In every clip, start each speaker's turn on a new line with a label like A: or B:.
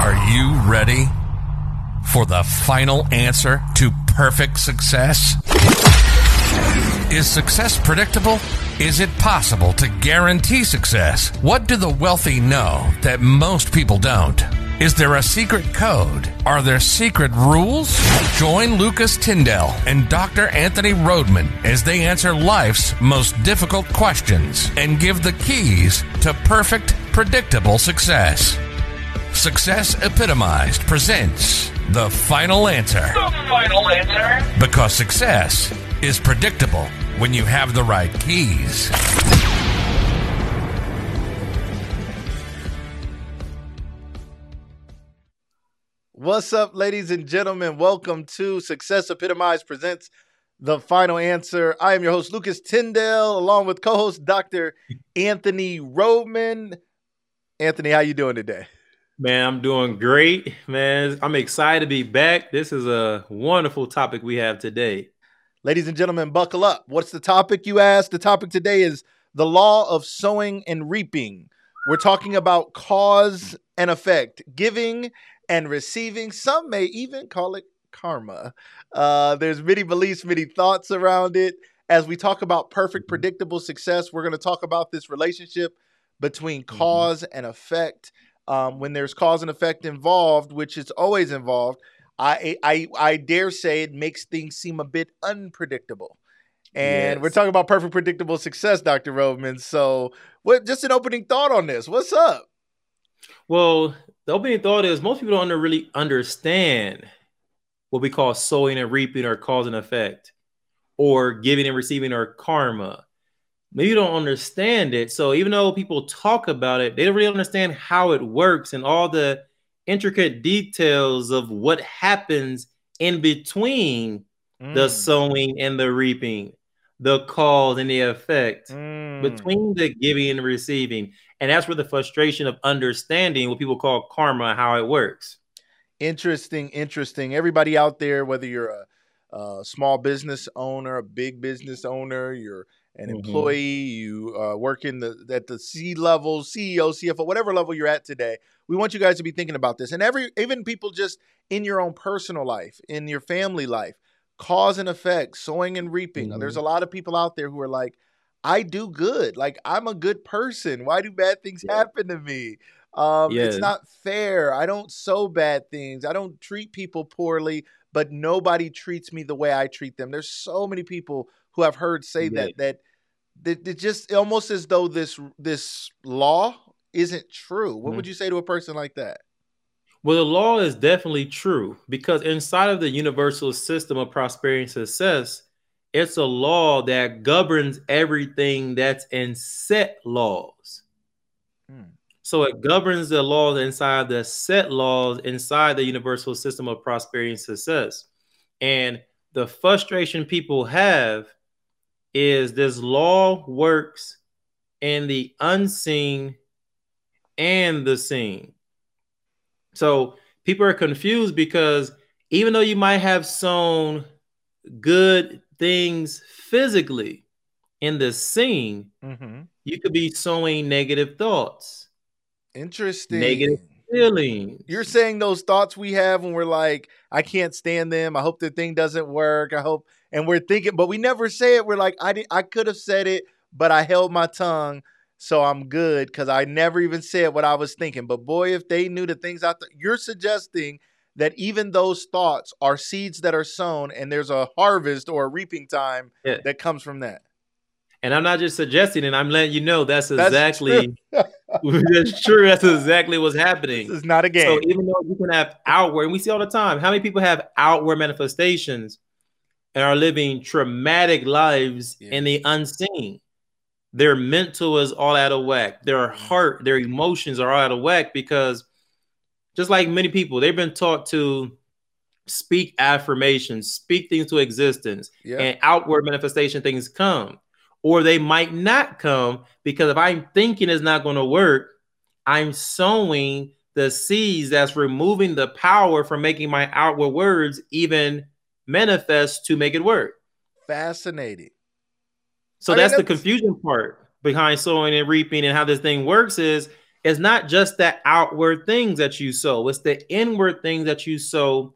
A: Are you ready for the final answer to perfect success? Is success predictable? Is it possible to guarantee success? What do the wealthy know that most people don't? Is there a secret code? Are there secret rules? Join Lucas Tindell and Dr. Anthony Rhodman as they answer life's most difficult questions and give the keys to perfect, predictable success. Success Epitomized presents The Final Answer.
B: The final answer.
A: Because success is predictable when you have the right keys.
C: What's up, ladies and gentlemen? Welcome to Success Epitomized presents The Final Answer. I am your host, Lucas Tindell, along with co-host Dr. Anthony Rhodman. Anthony, how you doing today?
D: Man, I'm doing great, man. I'm excited to be back. This is a wonderful topic we have today.
C: Ladies and gentlemen, buckle up. What's the topic you asked? The topic today is the law of sowing and reaping. We're talking about cause and effect, giving and receiving. Some may even call it karma. Uh, there's many beliefs, many thoughts around it. As we talk about perfect, predictable success, we're going to talk about this relationship between cause and effect. Um, when there's cause and effect involved, which is always involved, I, I I dare say it makes things seem a bit unpredictable. And we're talking about perfect, predictable success, Dr. Rhodman. So, what? Just an opening thought on this. What's up?
D: Well, the opening thought is most people don't really understand what we call sowing and reaping or cause and effect, or giving and receiving or karma. Maybe you don't understand it. So even though people talk about it, they don't really understand how it works and all the intricate details of what happens in between the
C: Mm,
D: sowing and the reaping, the cause and the effect.
C: mm.
D: between the giving and the receiving. And that's where the frustration of understanding what people call karma, how it works.
C: Interesting, interesting. Everybody out there, whether you're a, a small business owner, a big business owner, you're an
D: Mhm.
C: employee, you uh, work in the at the C level, CEO, CFO, whatever level you're at today. We want you guys to be thinking about this, and every even people just in your own personal life, in your family life, cause and effect, sowing and reaping. There's a lot of people out there who are like, I do good, like I'm a good person. Why do bad things
D: Yeah.
C: happen to me? Um, It's not fair. I don't sow bad things. I don't treat people poorly, but nobody treats me the way I treat them. There's so many people who I've heard say
D: Yeah.
C: that that that it just almost as though this this law isn't true. What
D: Mhm.
C: would you say to a person like that?
D: Well, the law is definitely true because inside of the universal system of prosperity and success, it's a law that governs everything that's in set laws.
C: Hmm.
D: So it governs the laws inside the set laws inside the universal system of prosperity and success. And the frustration people have is this law works in the unseen and the seen. So people are confused because even though you might have sown good things physically in the seen,
C: Mm-hmm.
D: you could be sowing negative thoughts,
C: Interesting.
D: Negative feelings.
C: You're saying those thoughts we have when we're like, I can't stand them. I hope the thing doesn't work. I hope, and we're thinking, but we never say it. We're like, I did, I could have said it, but I held my tongue, so I'm good because I never even said what I was thinking. But boy, if they knew the things out there, you're suggesting that even those thoughts are seeds that are sown, and there's a harvest or a reaping time
D: Yeah.
C: that comes from that.
D: And I'm not just suggesting it, I'm letting you know that's
C: That's
D: exactly that's true. That's exactly what's happening.
C: This is not a game.
D: So even though you can have outward, and we see all the time, how many people have outward manifestations and are living traumatic lives
C: Yeah.
D: in the unseen? Their mental is all out of whack. Their heart, their emotions are all out of whack because just like many people, they've been taught to speak affirmations, speak things to existence,
C: yeah.
D: and outward manifestation things come. Or they might not come because if I'm thinking it's not going to work, I'm sowing the seeds that's removing the power from making my outward words even manifest to make it work.
C: Fascinating.
D: So
C: I mean,
D: that's the confusion part behind sowing and reaping and how this thing works is it's not just the outward things that you sow, it's the inward things that you sow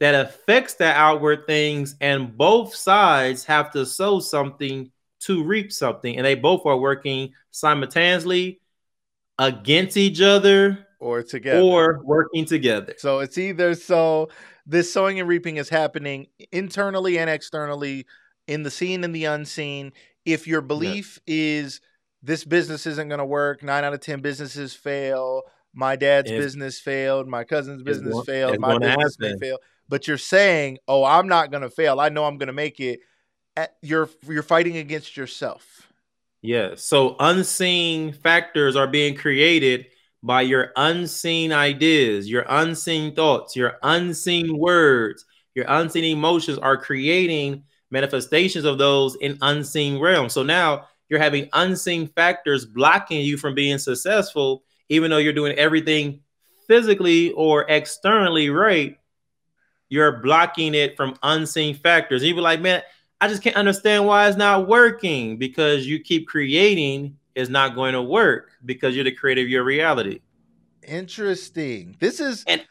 D: that affects the outward things, and both sides have to sow something to reap something, and they both are working simultaneously against each other
C: or together
D: or working together.
C: So it's either so this sowing and reaping is happening internally and externally in the seen and the unseen. If your belief is this business isn't going to work, nine out of 10 businesses fail, my dad's
D: It's-
C: business failed, my cousin's business failed, my business may fail. But you're saying, "Oh, I'm not going to fail. I know I'm going to make it." At- You're you're fighting against yourself.
D: Yeah. So unseen factors are being created by your unseen ideas, your unseen thoughts, your unseen words, your unseen emotions are creating manifestations of those in unseen realms. So now you're having unseen factors blocking you from being successful, even though you're doing everything physically or externally right. You're blocking it from unseen factors. And you be like, man, I just can't understand why it's not working because you keep creating is not going to work because you're the creator of your reality.
C: Interesting. This is
D: And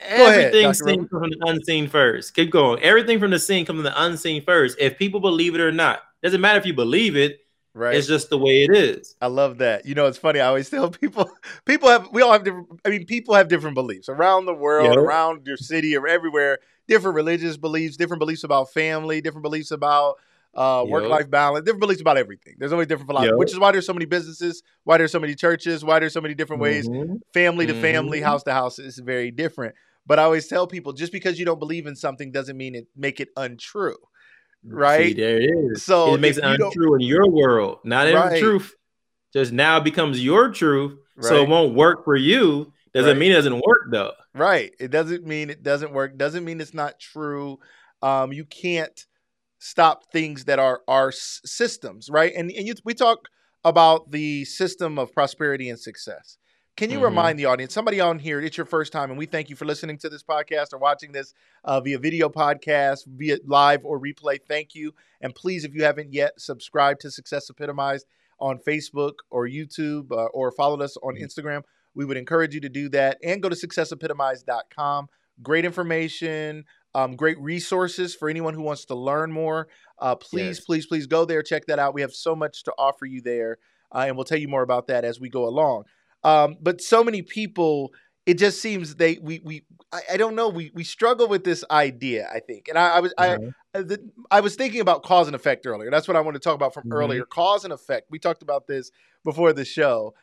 D: Everything
C: Dr.
D: seen from the unseen first. Keep going. Everything from the seen comes from the unseen first. If people believe it or not, doesn't matter if you believe it.
C: right.
D: It's just the way it is.
C: I love that. You know, it's funny. I always tell people, people have, we all have different, I mean, people have different beliefs around the world,
D: Yeah.
C: around your city, or everywhere. Different religious beliefs, different beliefs about family, different beliefs about uh, work life balance, different beliefs about everything. There's always different philosophies,
D: Yeah.
C: which is why there's so many businesses, why there's so many churches, why there's so many different ways,
D: Mhm.
C: family to family,
D: Mhm.
C: house to house is very different. But I always tell people, just because you don't believe in something doesn't mean it make it untrue.
D: See,
C: Right?
D: there it is.
C: So
D: it makes it untrue in your world, not in
C: Right.
D: the truth. Just now becomes your truth, so it won't work for you. Doesn't
C: Right.
D: mean it doesn't work though.
C: Right. It doesn't mean it doesn't work. Doesn't mean it's not true. Um, you can't stop things that are our systems, right? And and you, we talk about the system of prosperity and success. Can you
D: Mhm.
C: remind the audience, somebody on here, it's your first time, and we thank you for listening to this podcast or watching this uh, via video podcast, via live or replay. Thank you. And please, if you haven't yet, subscribe to Success Epitomized on Facebook or YouTube uh, or followed us on Instagram. We would encourage you to do that and go to successepitomized.com. Great information, um, great resources for anyone who wants to learn more. Uh, please,
D: Yes.
C: please, please go there, check that out. We have so much to offer you there, uh, and we'll tell you more about that as we go along. Um, but so many people, it just seems they we we I, I don't know we we struggle with this idea. I think, and I, I was
D: Uh-huh.
C: I uh, the, I was thinking about cause and effect earlier. That's what I wanted to talk about from
D: Mhm.
C: earlier. Cause and effect. We talked about this before the show.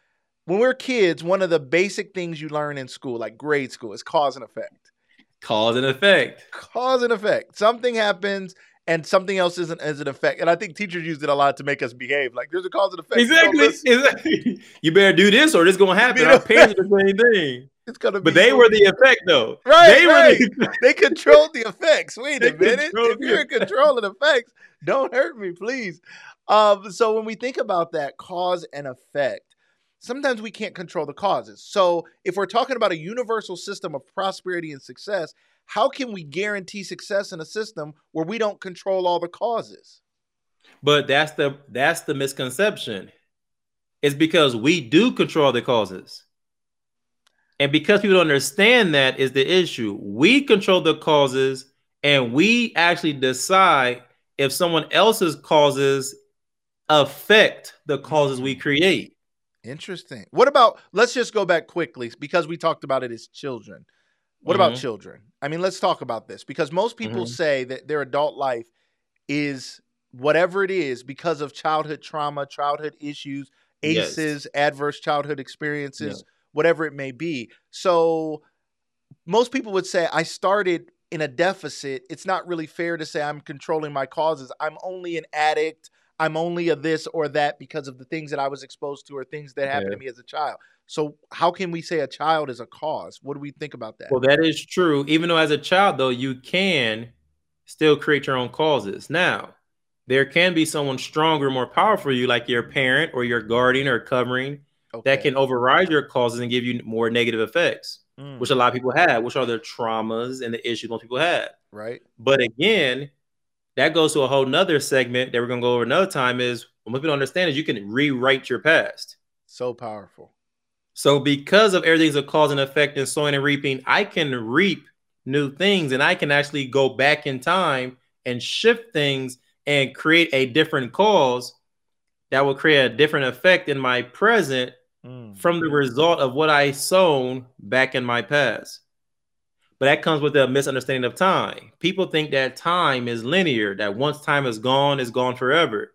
C: When we're kids, one of the basic things you learn in school, like grade school, is cause and effect.
D: Cause and effect.
C: Cause and effect. Something happens and something else isn't as an effect. And I think teachers used it a lot to make us behave. Like there's a cause and effect.
D: Exactly. Exactly. You better do this or this gonna happen. Our parents are the same thing.
C: It's gonna be
D: But they were the effect though.
C: Right,
D: They
C: right.
D: were the
C: they controlled the effects. Wait a minute. If you're in control of the effects, don't hurt me, please. Um, so when we think about that cause and effect, sometimes we can't control the causes. So if we're talking about a universal system of prosperity and success, how can we guarantee success in a system where we don't control all the causes?
D: But that's the that's the misconception. It's because we do control the causes. And because people don't understand that is the issue. We control the causes and we actually decide if someone else's causes affect the causes we mm-hmm. create.
C: Interesting. What about let's just go back quickly because we talked about it as children. What about
D: Mhm.
C: children? I mean, let's talk about this because most people
D: Mhm.
C: say that their adult life is whatever it is because of childhood trauma, childhood issues,
D: Yes.
C: ACEs, adverse childhood experiences, whatever it may be. So most people would say I started in a deficit. It's not really fair to say I'm controlling my causes. I'm only an addict. I'm only a this or that because of the things that I was exposed to or things that happened
D: Yeah.
C: to me as a child. So how can we say a child is a cause? What do we think about that?
D: Well, that is true. Even though as a child, though, you can still create your own causes. Now, there can be someone stronger, more powerful you, like your parent or your guardian or covering, that can override your causes and give you more negative effects,
C: Mm,
D: which a lot of people have, which are the traumas and the issues most people have.
C: right.
D: But again, that goes to a whole nother segment that we're gonna go over another time. Is what people don't understand is you can rewrite your past.
C: So powerful.
D: So because of everything's a cause and effect in sowing and reaping, I can reap new things and I can actually go back in time and shift things and create a different cause that will create a different effect in my present
C: Mm.
D: from the result of what I sown back in my past. But that comes with a misunderstanding of time. People think that time is linear, that once time is gone, it's gone forever.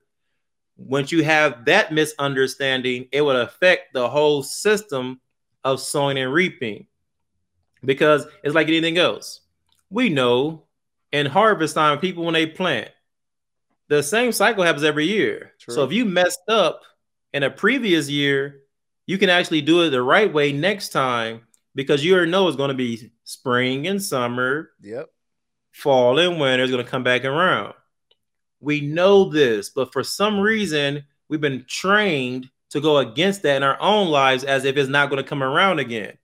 D: Once you have that misunderstanding, it would affect the whole system of sowing and reaping because it's like anything else. We know in harvest time, people when they plant, the same cycle happens every year.
C: True.
D: So if you messed up in a previous year, you can actually do it the right way next time because you already know it's going to be spring and summer,
C: Yep.
D: fall and winter is going to come back around. We know this, but for some reason, we've been trained to go against that in our own lives as if it's not going to come around again.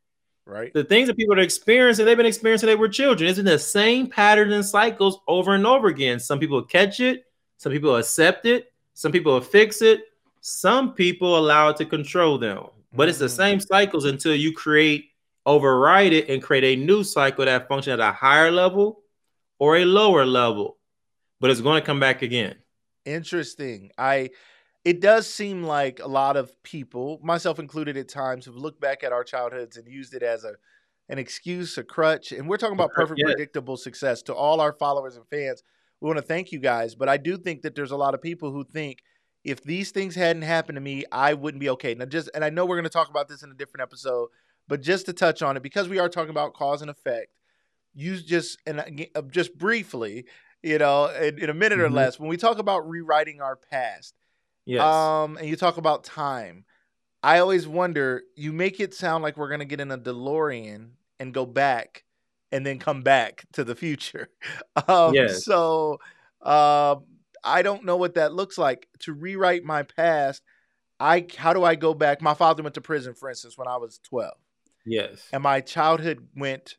C: Right.
D: The things that people are experiencing, they've been experiencing they were children. It's in the same patterns and cycles over and over again. Some people catch it, some people accept it, some people fix it, some people allow it to control them. But it's the
C: Mhm.
D: same cycles until you create, override it, and create a new cycle that functions at a higher level or a lower level. But it's going to come back again.
C: Interesting. I it does seem like a lot of people, myself included at times, have looked back at our childhoods and used it as a an excuse, a crutch. And we're talking about perfect
D: yes.
C: predictable success to all our followers and fans. We want to thank you guys, but I do think that there's a lot of people who think if these things hadn't happened to me, I wouldn't be okay. Now just and I know we're going to talk about this in a different episode, but just to touch on it because we are talking about cause and effect. You just and uh, just briefly, you know, in, in a minute or
D: Mhm.
C: less, when we talk about rewriting our past,
D: Yes.
C: um, and you talk about time, I always wonder. You make it sound like we're gonna get in a DeLorean and go back, and then come back to the future. Um,
D: Yes.
C: So, um, I don't know what that looks like to rewrite my past. I how do I go back? My father went to prison, for instance, when I was twelve,
D: yes.
C: and my childhood went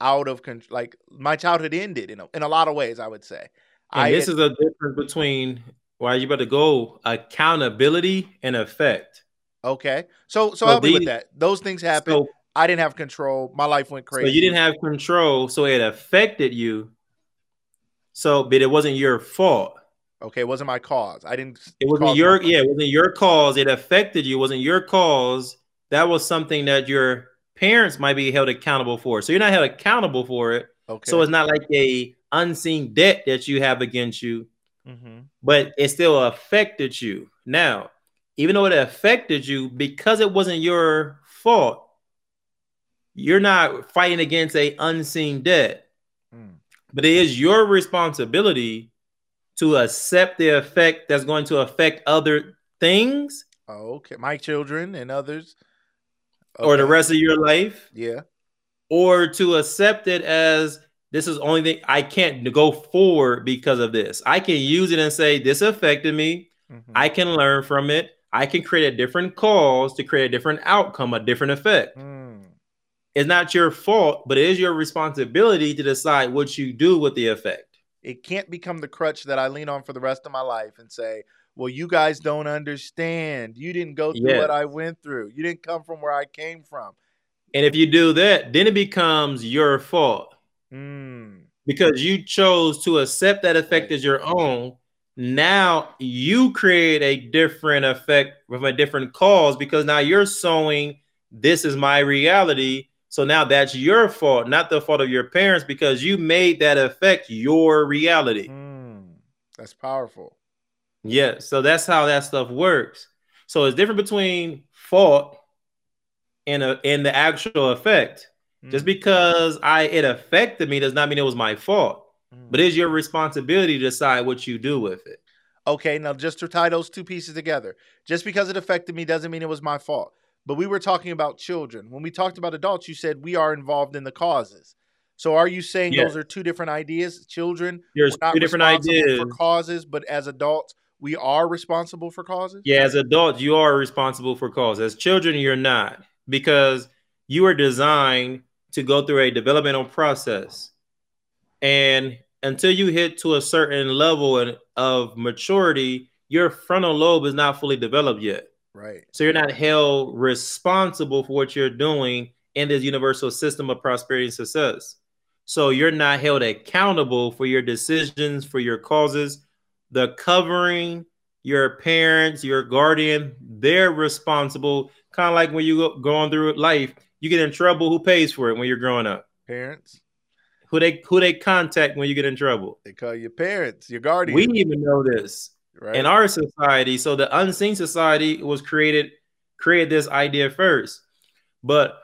C: out of control. Like my childhood ended in a, in a lot of ways. I would say.
D: And
C: I
D: this is a difference between why you better go accountability and effect.
C: okay. So so
D: So
C: help me with that. Those things happened.
D: So,
C: I didn't have control. My life went
D: so
C: crazy.
D: you didn't have control, so it affected you. So, but it wasn't your fault.
C: Okay, it wasn't my cause. I didn't.
D: It wasn't your yeah, it wasn't your cause. It affected you. It wasn't your cause. That was something that your parents might be held accountable for. So you're not held accountable for it.
C: Okay.
D: So it's not like a unseen debt that you have against you,
C: hmm
D: but it still affected you. Now, even though it affected you, because it wasn't your fault, you're not fighting against a unseen debt.
C: Mm.
D: But it is your responsibility to accept the effect that's going to affect other things
C: Oh, okay. My children and others.
D: Or the rest of your life,
C: Yeah.
D: or to accept it as this is only thing I can't go forward because of this. I can use it and say, This affected me.
C: Mhm.
D: I can learn from it. I can create a different cause to create a different outcome, a different effect.
C: Mm.
D: It's not your fault, but it is your responsibility to decide what you do with the effect.
C: It can't become the crutch that I lean on for the rest of my life and say, "Well, you guys don't understand. You didn't go through
D: Yes.
C: what I went through. You didn't come from where I came from."
D: And if you do that, then it becomes your fault
C: Mm.
D: because you chose to accept that effect
C: Right.
D: as your own. Now you create a different effect from a different cause because now you're sowing this is my reality. So now that's your fault, not the fault of your parents because you made that effect your reality.
C: Mm. That's powerful.
D: Yeah, so that's how that stuff works. So it's different between fault and a and the actual effect. Just
C: Mm.
D: because I it affected me does not mean it was my fault.
C: Mm.
D: But it's your responsibility to decide what you do with it.
C: Okay, now just to tie those two pieces together, just because it affected me doesn't mean it was my fault. But we were talking about children. When we talked about adults, you said we are involved in the causes. So are you saying
D: Yeah.
C: those are two different ideas? Children,
D: There's two different ideas.
C: for causes, but as adults, we are responsible for causes.
D: Yeah, as adults, you are responsible for cause. As children, you're not because you are designed to go through a developmental process. And until you hit to a certain level of maturity, your frontal lobe is not fully developed yet.
C: Right.
D: So you're not held responsible for what you're doing in this universal system of prosperity and success. So you're not held accountable for your decisions, for your causes. The covering, your parents, your guardian, they're responsible. Kind of like when you go going through life, you get in trouble. Who pays for it when you're growing up?
C: Parents.
D: Who they who they contact when you get in trouble?
C: They call you parents, your guardian.
D: We even know this
C: right?
D: in our society. So the unseen society was created created this idea first, but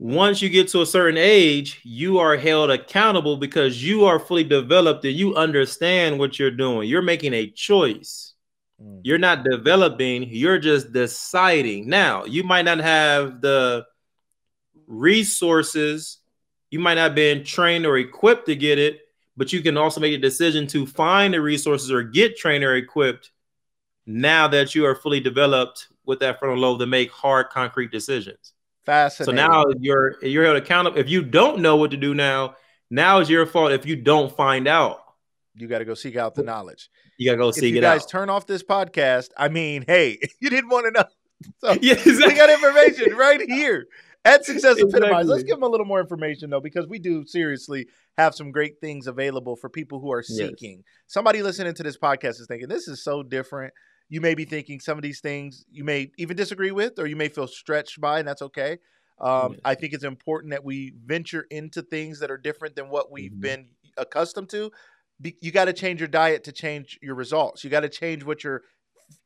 D: once you get to a certain age, you are held accountable because you are fully developed and you understand what you're doing. You're making a choice.
C: Mm.
D: You're not developing, you're just deciding. Now, you might not have the resources, you might not have been trained or equipped to get it, but you can also make a decision to find the resources or get trained or equipped now that you are fully developed with that frontal lobe to make hard, concrete decisions.
C: Fascinating.
D: So now you're you're held accountable. If you don't know what to do now, now is your fault if you don't find out.
C: you got to go seek out the knowledge.
D: You gotta go
C: If
D: seek
C: you
D: it
C: guys
D: out.
C: turn off this podcast, I mean, hey, you didn't want to know. So
D: yeah,
C: we got information right here at Success Epitomized. Let's give them a little more information though, because we do seriously have some great things available for people who are
D: Yes.
C: seeking. Somebody listening to this podcast is thinking this is so different. You may be thinking some of these things you may even disagree with, or you may feel stretched by, and that's okay. Um,
D: Yes.
C: I think it's important that we venture into things that are different than what we've
D: Mhm.
C: been accustomed to. Be- you got to change your diet to change your results. You got to change what you're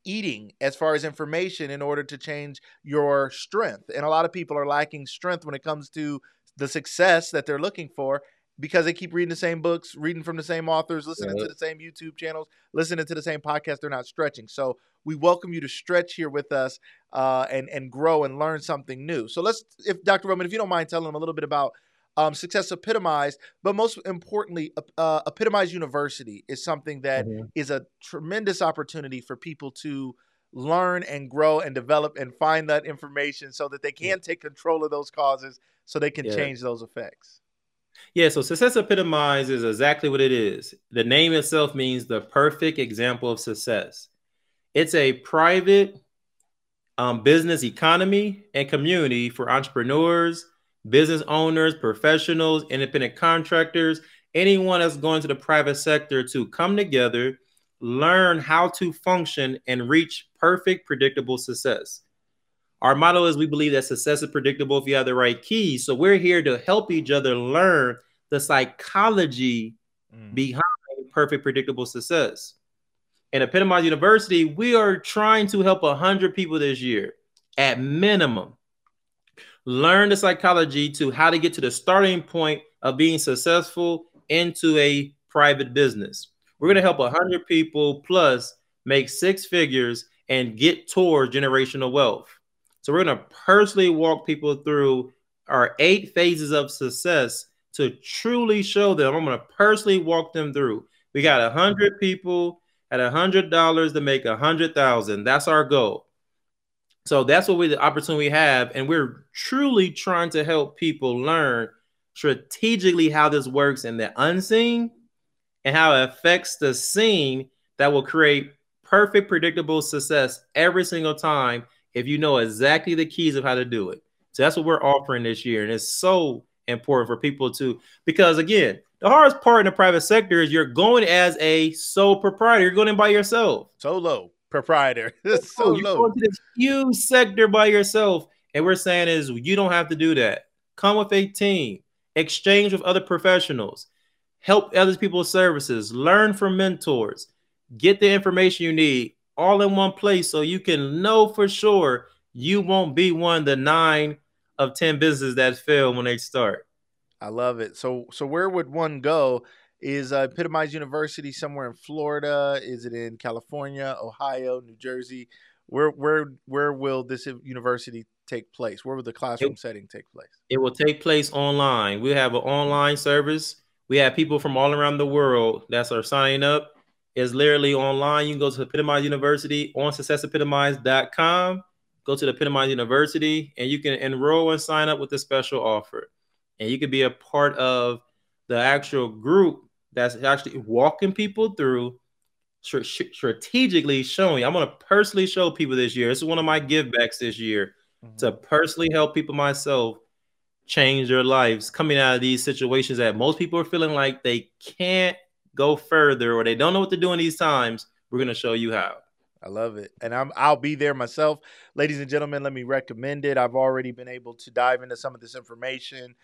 C: eating as far as information in order to change your strength. And a lot of people are lacking strength when it comes to the success that they're looking for because they keep reading the same books, reading from the same authors, listening to the same YouTube channels, listening to the same podcast. They're not stretching. So we welcome you to stretch here with us uh, and and grow and learn something new. So let's, if Dr. Rhodman, if you don't mind telling them a little bit about um, Success Epitomized, but most importantly, uh, Epitomized University is something that
D: Mhm.
C: is a tremendous opportunity for people to learn and grow and develop and find that information so that they can take control of those causes so they can
D: Yeah.
C: change those effects.
D: Yeah, so success epitomized is exactly what it is. The name itself means the perfect example of success. It's a private um, business economy and community for entrepreneurs, business owners, professionals, independent contractors, anyone that's going to the private sector to come together, learn how to function, and reach perfect, predictable success. Our motto is we believe that success is predictable if you have the right keys. So we're here to help each other learn the psychology mm. behind perfect, predictable success. And at Epitomize University, we are trying to help 100 people this year at minimum learn the psychology to how to get to the starting point of being successful into a private business. We're going to help 100 people plus make six figures and get towards generational wealth. So we're going to personally walk people through our eight phases of success to truly show them. I'm going to personally walk them through. We got 100 people at $100 to make 100,000. That's our goal. So that's what we the opportunity we have, and we're truly trying to help people learn strategically how this works in the unseen and how it affects the seen that will create perfect, predictable success every single time if you know exactly the keys of how to do it. So that's what we're offering this year, and it's so important for people to because again, the hardest part in the private sector is you're going as a sole proprietor. You're going in by yourself.
C: Solo proprietor. so
D: Oh, you're going to this huge sector by yourself. And we're saying is you don't have to do that. Come with a team, exchange with other professionals, help other people's services, learn from mentors, get the information you need all in one place so you can know for sure you won't be one of the nine of 10 businesses that fail when they start.
C: I love it. So so where would one go? Is uh, Epitomize University somewhere in Florida? Is it in California, Ohio, New Jersey? Where where where will this university take place? Where will the classroom setting take place?
D: It will take place online. We have an online service. We have people from all around the world that are signing up. It's literally online. You can go to Epitomize University on successepitomize.com. Go to the Epitomize University and you can enroll and sign up with a special offer. And you can be a part of the actual group that's actually walking people through strategically showing. I'm going to personally show people this year. This is one of my give backs this year mm-hmm. to personally help people myself change their lives coming out of these situations that most people are feeling like they can't go further or they don't know what to do in these times. We're going to show you how.
C: I love it. And I'm I'll be there myself. Ladies and gentlemen, let me recommend it. I've already been able to dive into some of this information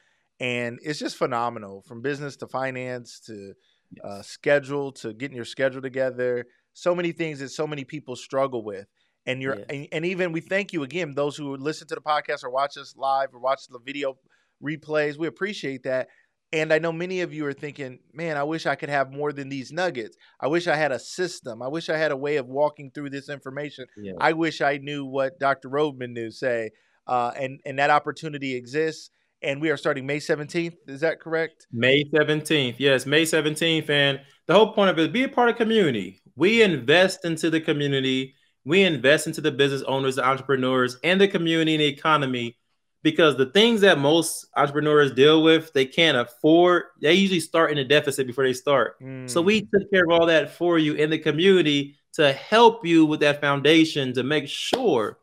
C: and it's just phenomenal from business to finance to yes. uh, schedule to getting your schedule together. So many things that so many people struggle with. And you're yes. and, and, even we thank you again, those who listen to the podcast or watch us live or watch the video replays. We appreciate that. And I know many of you are thinking, man, I wish I could have more than these nuggets. I wish I had a system. I wish I had a way of walking through this information. Yeah. I wish I knew what Dr. Rhodman knew, say. Uh, and, and that opportunity exists. And we are starting May 17th. Is that correct?
D: May 17th. Yes, May 17th. And the whole point of it is be a part of community. We invest into the community. We invest into the business owners, the entrepreneurs, and the community and the economy because the things that most entrepreneurs deal with, they can't afford. They usually start in a deficit before they start. Mm. So we mm. took care of all that for you in the community to help you with that foundation to make sure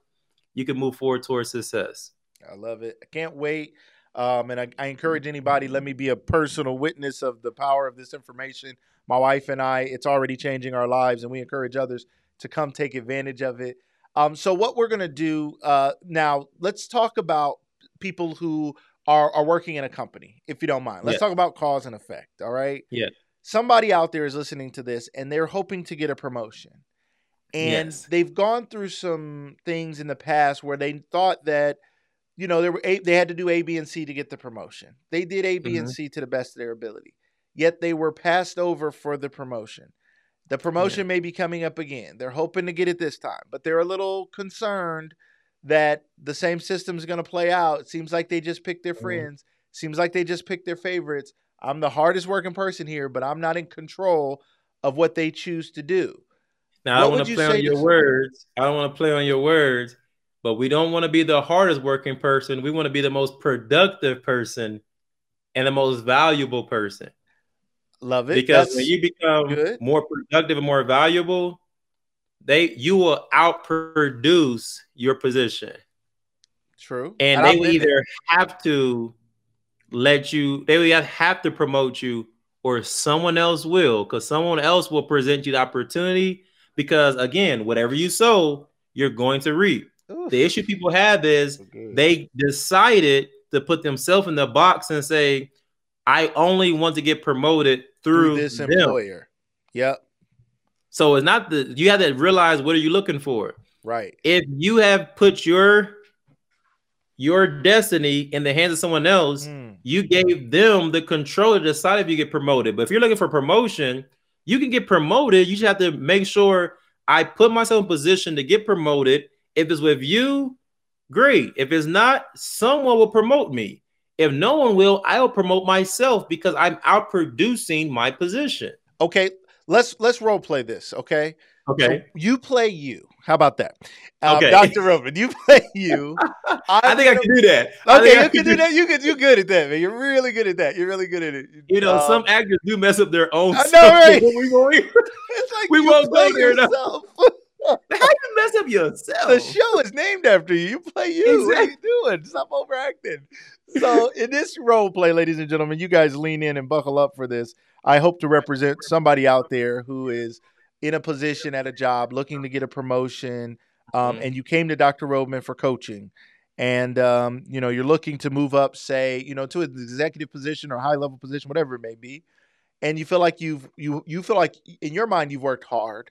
D: you can move forward towards success.
C: I love it. I can't wait. Um, and I, I, encourage anybody, let me be a personal witness of the power of this information. My wife and I, it's already changing our lives, and we encourage others to come take advantage of it. Um, so, what we're going to do uh, now, let's talk about people who are are working in a company, if you don't mind. Let's talk about cause and effect. All right.
D: Yeah.
C: Somebody out there is listening to this and they're hoping to get a promotion. And yes. they've gone through some things in the past where they thought that, you know, they were a, they had to do A, B, and C to get the promotion. They did A, B, mm-hmm. and C to the best of their ability. Yet they were passed over for the promotion. The promotion yeah. may be coming up again. They're hoping to get it this time, but they're a little concerned that the same system is going to play out. It seems like they just picked their mm-hmm. friends. Mm-hmm. Seems like they just picked their favorites. I'm the hardest working person here, but I'm not in control of what they choose to do.
D: Now, what I don't want to play on your words. I don't want to play on your words, but we don't want to be the hardest working person. We want to be the most productive person and the most valuable person.
C: Love it.
D: Because That's when you become good. more productive and more valuable, they you will outproduce your position.
C: True.
D: And, they will either have to let you, they will have to promote you, or someone else will, because someone else will present you the opportunity. Because again, whatever you sow, you're going to reap. Oof. The issue people have is okay. they decided to put themselves in the box and say, I only want to get promoted through, through this employer.
C: Yep.
D: So it's not the you have to realize what are you looking for.
C: Right.
D: If you have put your your destiny in the hands of someone else, mm. you gave them the control to decide if you get promoted. But if you're looking for promotion, you can get promoted. You just have to make sure I put myself in position to get promoted. If it's with you, great. If it's not, someone will promote me. If no one will, I will promote myself because I'm outproducing my position.
C: Okay, let's let's role play this, okay?
D: Okay.
C: So you play you. How about that? Um, okay. Dr. Rhodman, you play you.
D: I think gonna, I can do that.
C: Okay, you can, can do that. You can. You're good at that, man. You're really good at that. You're really good at it.
D: You know, um, some actors do mess up their own. I know, right? we, we, it's like we won't go there yourself. How you mess up yourself?
C: The show is named after you. You play you. Exactly. What are you doing? Stop overacting. So, in this role play, ladies and gentlemen, you guys lean in and buckle up for this. I hope to represent somebody out there who is in a position at a job looking to get a promotion, um, mm-hmm. and you came to Dr. Rhodman for coaching, and um, you know you're looking to move up, say you know to an executive position or high level position, whatever it may be, and you feel like you've you you feel like in your mind you've worked hard,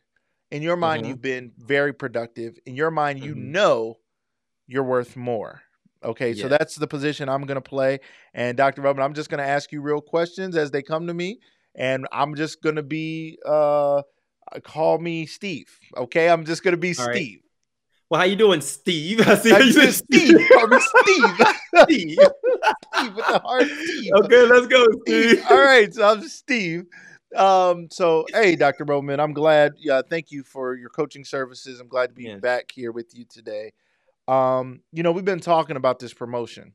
C: in your mind mm-hmm. you've been very productive, in your mind you mm-hmm. know you're worth more. Okay, yeah. so that's the position I'm going to play. And Dr. Rhodman, I'm just going to ask you real questions as they come to me and I'm just gonna be uh call me Steve. Okay, I'm just gonna be All Steve. Right.
D: Well, how you doing, Steve? I
C: see you said Steve. Call me Steve. Steve. Steve with the hard Steve.
D: Okay, let's go, Steve.
C: All right, so I'm Steve. Um, so hey, Dr. Rhodman, I'm glad. Yeah, thank you for your coaching services. I'm glad to be yeah. back here with you today. Um, you know, we've been talking about this promotion,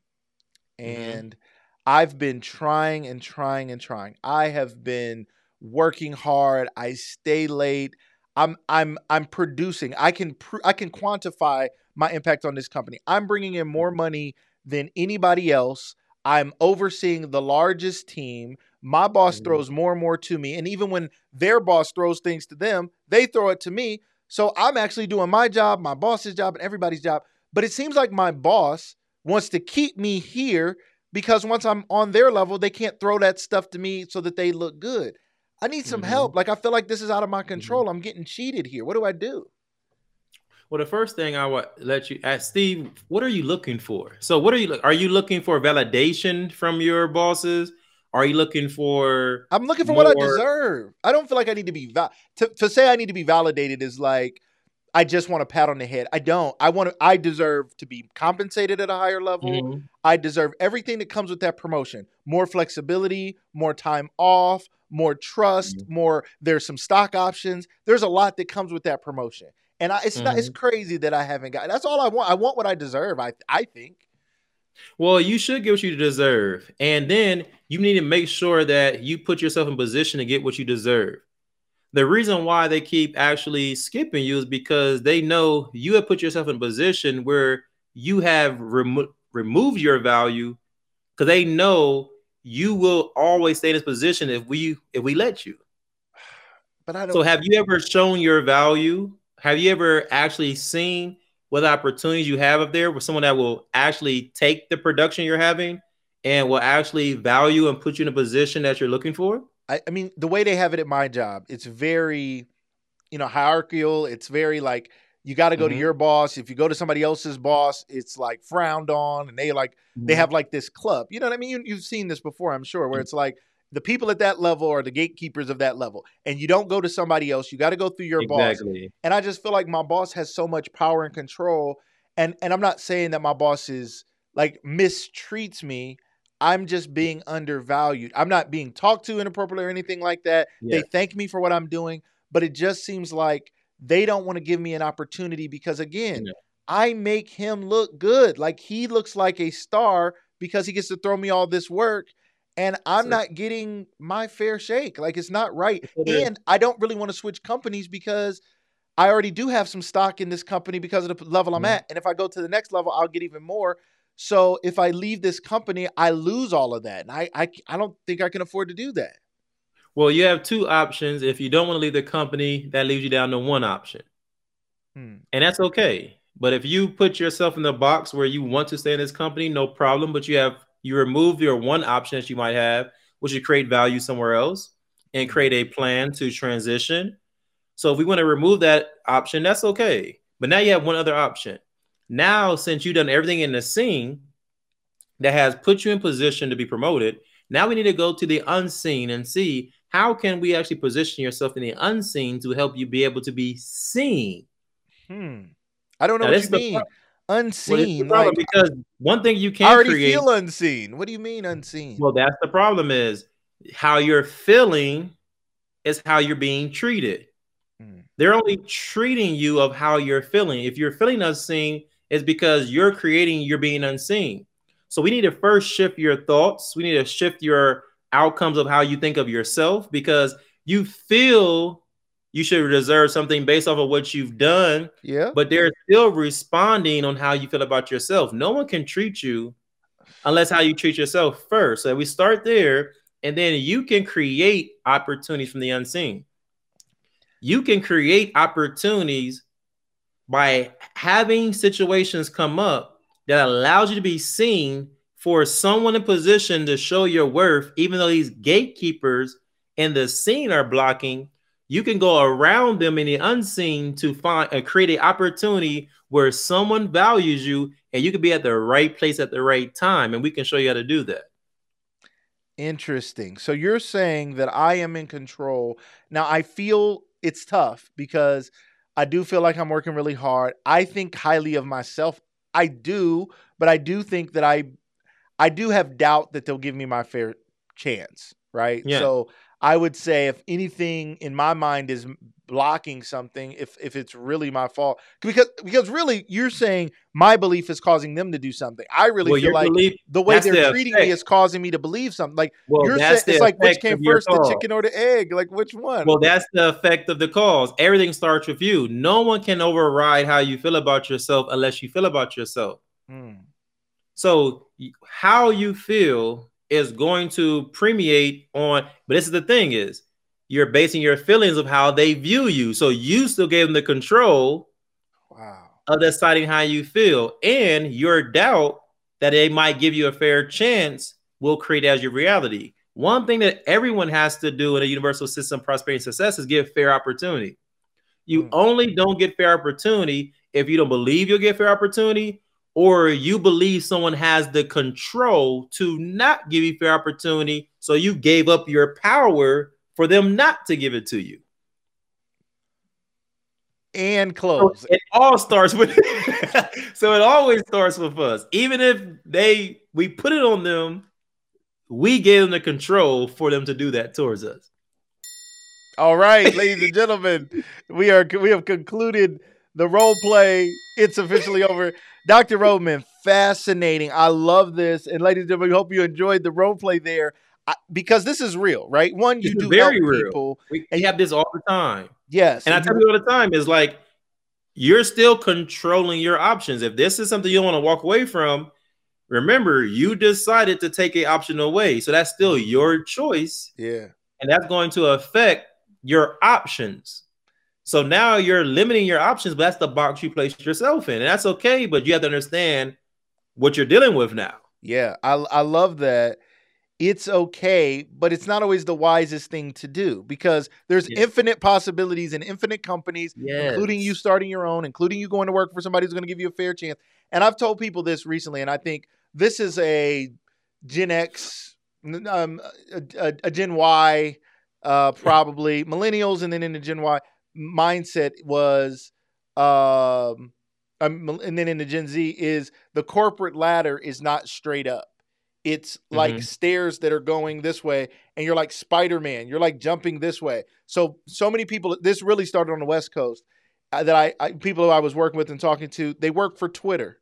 C: mm-hmm. and mm-hmm. I've been trying and trying and trying. I have been working hard. I stay late. I'm I'm I'm producing. I can pr- I can quantify my impact on this company. I'm bringing in more money than anybody else. I'm overseeing the largest team. My boss
D: Mhm.
C: throws more and more to me, and even when their boss throws things to them, they throw it to me. So I'm actually doing my job, my boss's job, and everybody's job. But it seems like my boss wants to keep me here because once I'm on their level, they can't throw that stuff to me so that they look good. I need some
D: Mhm.
C: help. Like I feel like this is out of my control. I'm getting cheated here. What do I do?
D: Well, the first thing I would let you ask Steve, what are you looking for? So, what are you are you looking for validation from your bosses? Are you looking for
C: I'm looking for what I deserve. I don't feel like I need to be val- to, to say I need to be validated is like I just want a pat on the head. I don't. I want to I deserve to be compensated at a higher level.
D: Mhm.
C: I deserve everything that comes with that promotion. More flexibility, more time off, more trust,
D: Mm-hmm.
C: more there's some stock options. There's a lot that comes with that promotion. And I, it's not it's
D: Mm-hmm.
C: crazy that I haven't got. That's all I want. I want what I deserve. I I think.
D: Well, you should get what you deserve. And then you need to make sure that you put yourself in position to get what you deserve. The reason why they keep actually skipping you is because they know you have put yourself in a position where you have remo- removed your value because they know you will always stay in this position if we if we let you.
C: But I don't
D: So have you ever shown your value? Have you ever actually seen what opportunities you have up there with someone that will actually take the production you're having and will actually value and put you in a position that you're looking for?
C: I, I mean, the way they have it at my job, it's very, you know, hierarchical. It's very like you got to go to
D: Mhm.
C: your boss. If you go to somebody else's boss, it's like frowned on, and they like they have like this club. You know what I mean? You, you've seen this before, I'm sure, where it's like the people at that level are the gatekeepers of that level, and you don't go to somebody else. You got to go through your boss.
D: exactly.
C: And I just feel like my boss has so much power and control. And and I'm not saying that my boss is like mistreats me. I'm just being undervalued. I'm not being talked to inappropriately or anything like that.
D: Yeah.
C: They thank me for what I'm doing, but it just seems like they don't want to give me an opportunity because again,
D: Yeah.
C: I make him look good. Like he looks like a star because he gets to throw me all this work and I'm
D: So-
C: not getting my fair shake. Like it's not right.
D: There-
C: And I don't really want to switch companies because I already do have some stock in this company because of the level I'm
D: Mhm.
C: at. And if I go to the next level, I'll get even more. So if I leave this company, I lose all of that. And I, I, I don't think I can afford to do that.
D: Well, you have two options. If you don't want to leave the company, that leaves you down to one option.
C: Hmm.
D: And that's okay. But if you put yourself in the box where you want to stay in this company, no problem. But you have you remove your one option that you might have, which is create value somewhere else and create a plan to transition. So if we want to remove that option, that's okay. But now you have one other option. Now, since you've done everything in the seen that has put you in position to be promoted, now we need to go to the unseen and see how can we actually position yourself in the unseen to help you be able to be seen.
C: Hmm. I don't know
D: Now,
C: what you mean.
D: Well,
C: Unseen.
D: problem
C: like,
D: because one thing you
C: I
D: can
C: already
D: create.
C: feel unseen. What do you mean unseen?
D: Well, that's the problem is how you're feeling is how you're being treated.
C: Hmm.
D: They're only treating you of how you're feeling. If you're feeling unseen, it's because you're creating you're being unseen. So we need to first shift your thoughts. We need to shift your outcomes of how you think of yourself because you feel you should deserve something based off of what you've done
C: yeah.
D: but they're still responding on how you feel about yourself. No one can treat you unless how you treat yourself first. So we start there, and then you can create opportunities from the unseen. You can create opportunities by having situations come up that allows you to be seen for someone in position to show your worth, even though these gatekeepers in the seen are blocking you can go around them in the unseen to find and create an opportunity where someone values you and you can be at the right place at the right time and we can show you how to do that
C: Interesting. So you're saying that I am in control. Now I feel it's tough because I do feel like I'm working really hard. I think highly of myself. I do, but I do think that I I do have doubt that they'll give me my fair chance. right?
D: Yeah.
C: So I would say if anything in my mind is blocking something, if if it's really my fault, because because really you're saying my belief is causing them to do something. I really
D: well,
C: feel like
D: belief,
C: the way they're
D: the
C: treating me is causing me to believe something. Like
D: well,
C: you're saying, it's like which came first, the chicken or the egg? Like which one?
D: Well, that's the effect of the cause. Everything starts with you. No one can override how you feel about yourself unless you feel about yourself.
C: Mm,
D: So how you feel is going to permeate on, but this is the thing is you're basing your feelings of how they view you. So you still gave them the control
C: wow.
D: of deciding how you feel. And your doubt that they might give you a fair chance will create as your reality. One thing that everyone has to do in a universal system, of prosperity and success is give fair opportunity. You
C: Mm.
D: only don't get fair opportunity if you don't believe you'll get fair opportunity or you believe someone has the control to not give you fair opportunity. So you gave up your power for them not to give it to you.
C: And
D: So
C: close.
D: it all starts with so it always starts with us. Even if they we put it on them, we gave them the control for them to do that towards us.
C: All right, ladies and gentlemen, we are we have concluded the role play. It's officially over. Dr. Rhodman, fascinating. I love this. And ladies and gentlemen, we hope you enjoyed the role play there. I, because this is real, right? One, you
D: This
C: do
D: very
C: help
D: real.
C: people.
D: We, we have this all the time.
C: Yes.
D: And I tell you all the time is like you're still controlling your options. If this is something you don't want to walk away from, remember you decided to take a option away. So that's still your choice.
C: yeah.
D: and that's going to affect your options. So now you're limiting your options, but that's the box you placed yourself in, and that's okay. But you have to understand what you're dealing with now.
C: Yeah, I I love that. It's okay, but it's not always the wisest thing to do because there's
D: Yeah.
C: infinite possibilities and infinite companies,
D: Yes.
C: including you starting your own, including you going to work for somebody who's going to give you a fair chance. And I've told people this recently, and I think this is a Gen X, um, a, a, a Gen Y, uh, probably millennials, and then in the Gen Y mindset was, um, um, and then in the Gen Z is the corporate ladder is not straight up. It's like
D: Mhm.
C: stairs that are going this way, and you're like Spider Man. You're like jumping this way. So so many people. This really started on the West Coast. Uh, that I, I people who I was working with and talking to, they work for Twitter,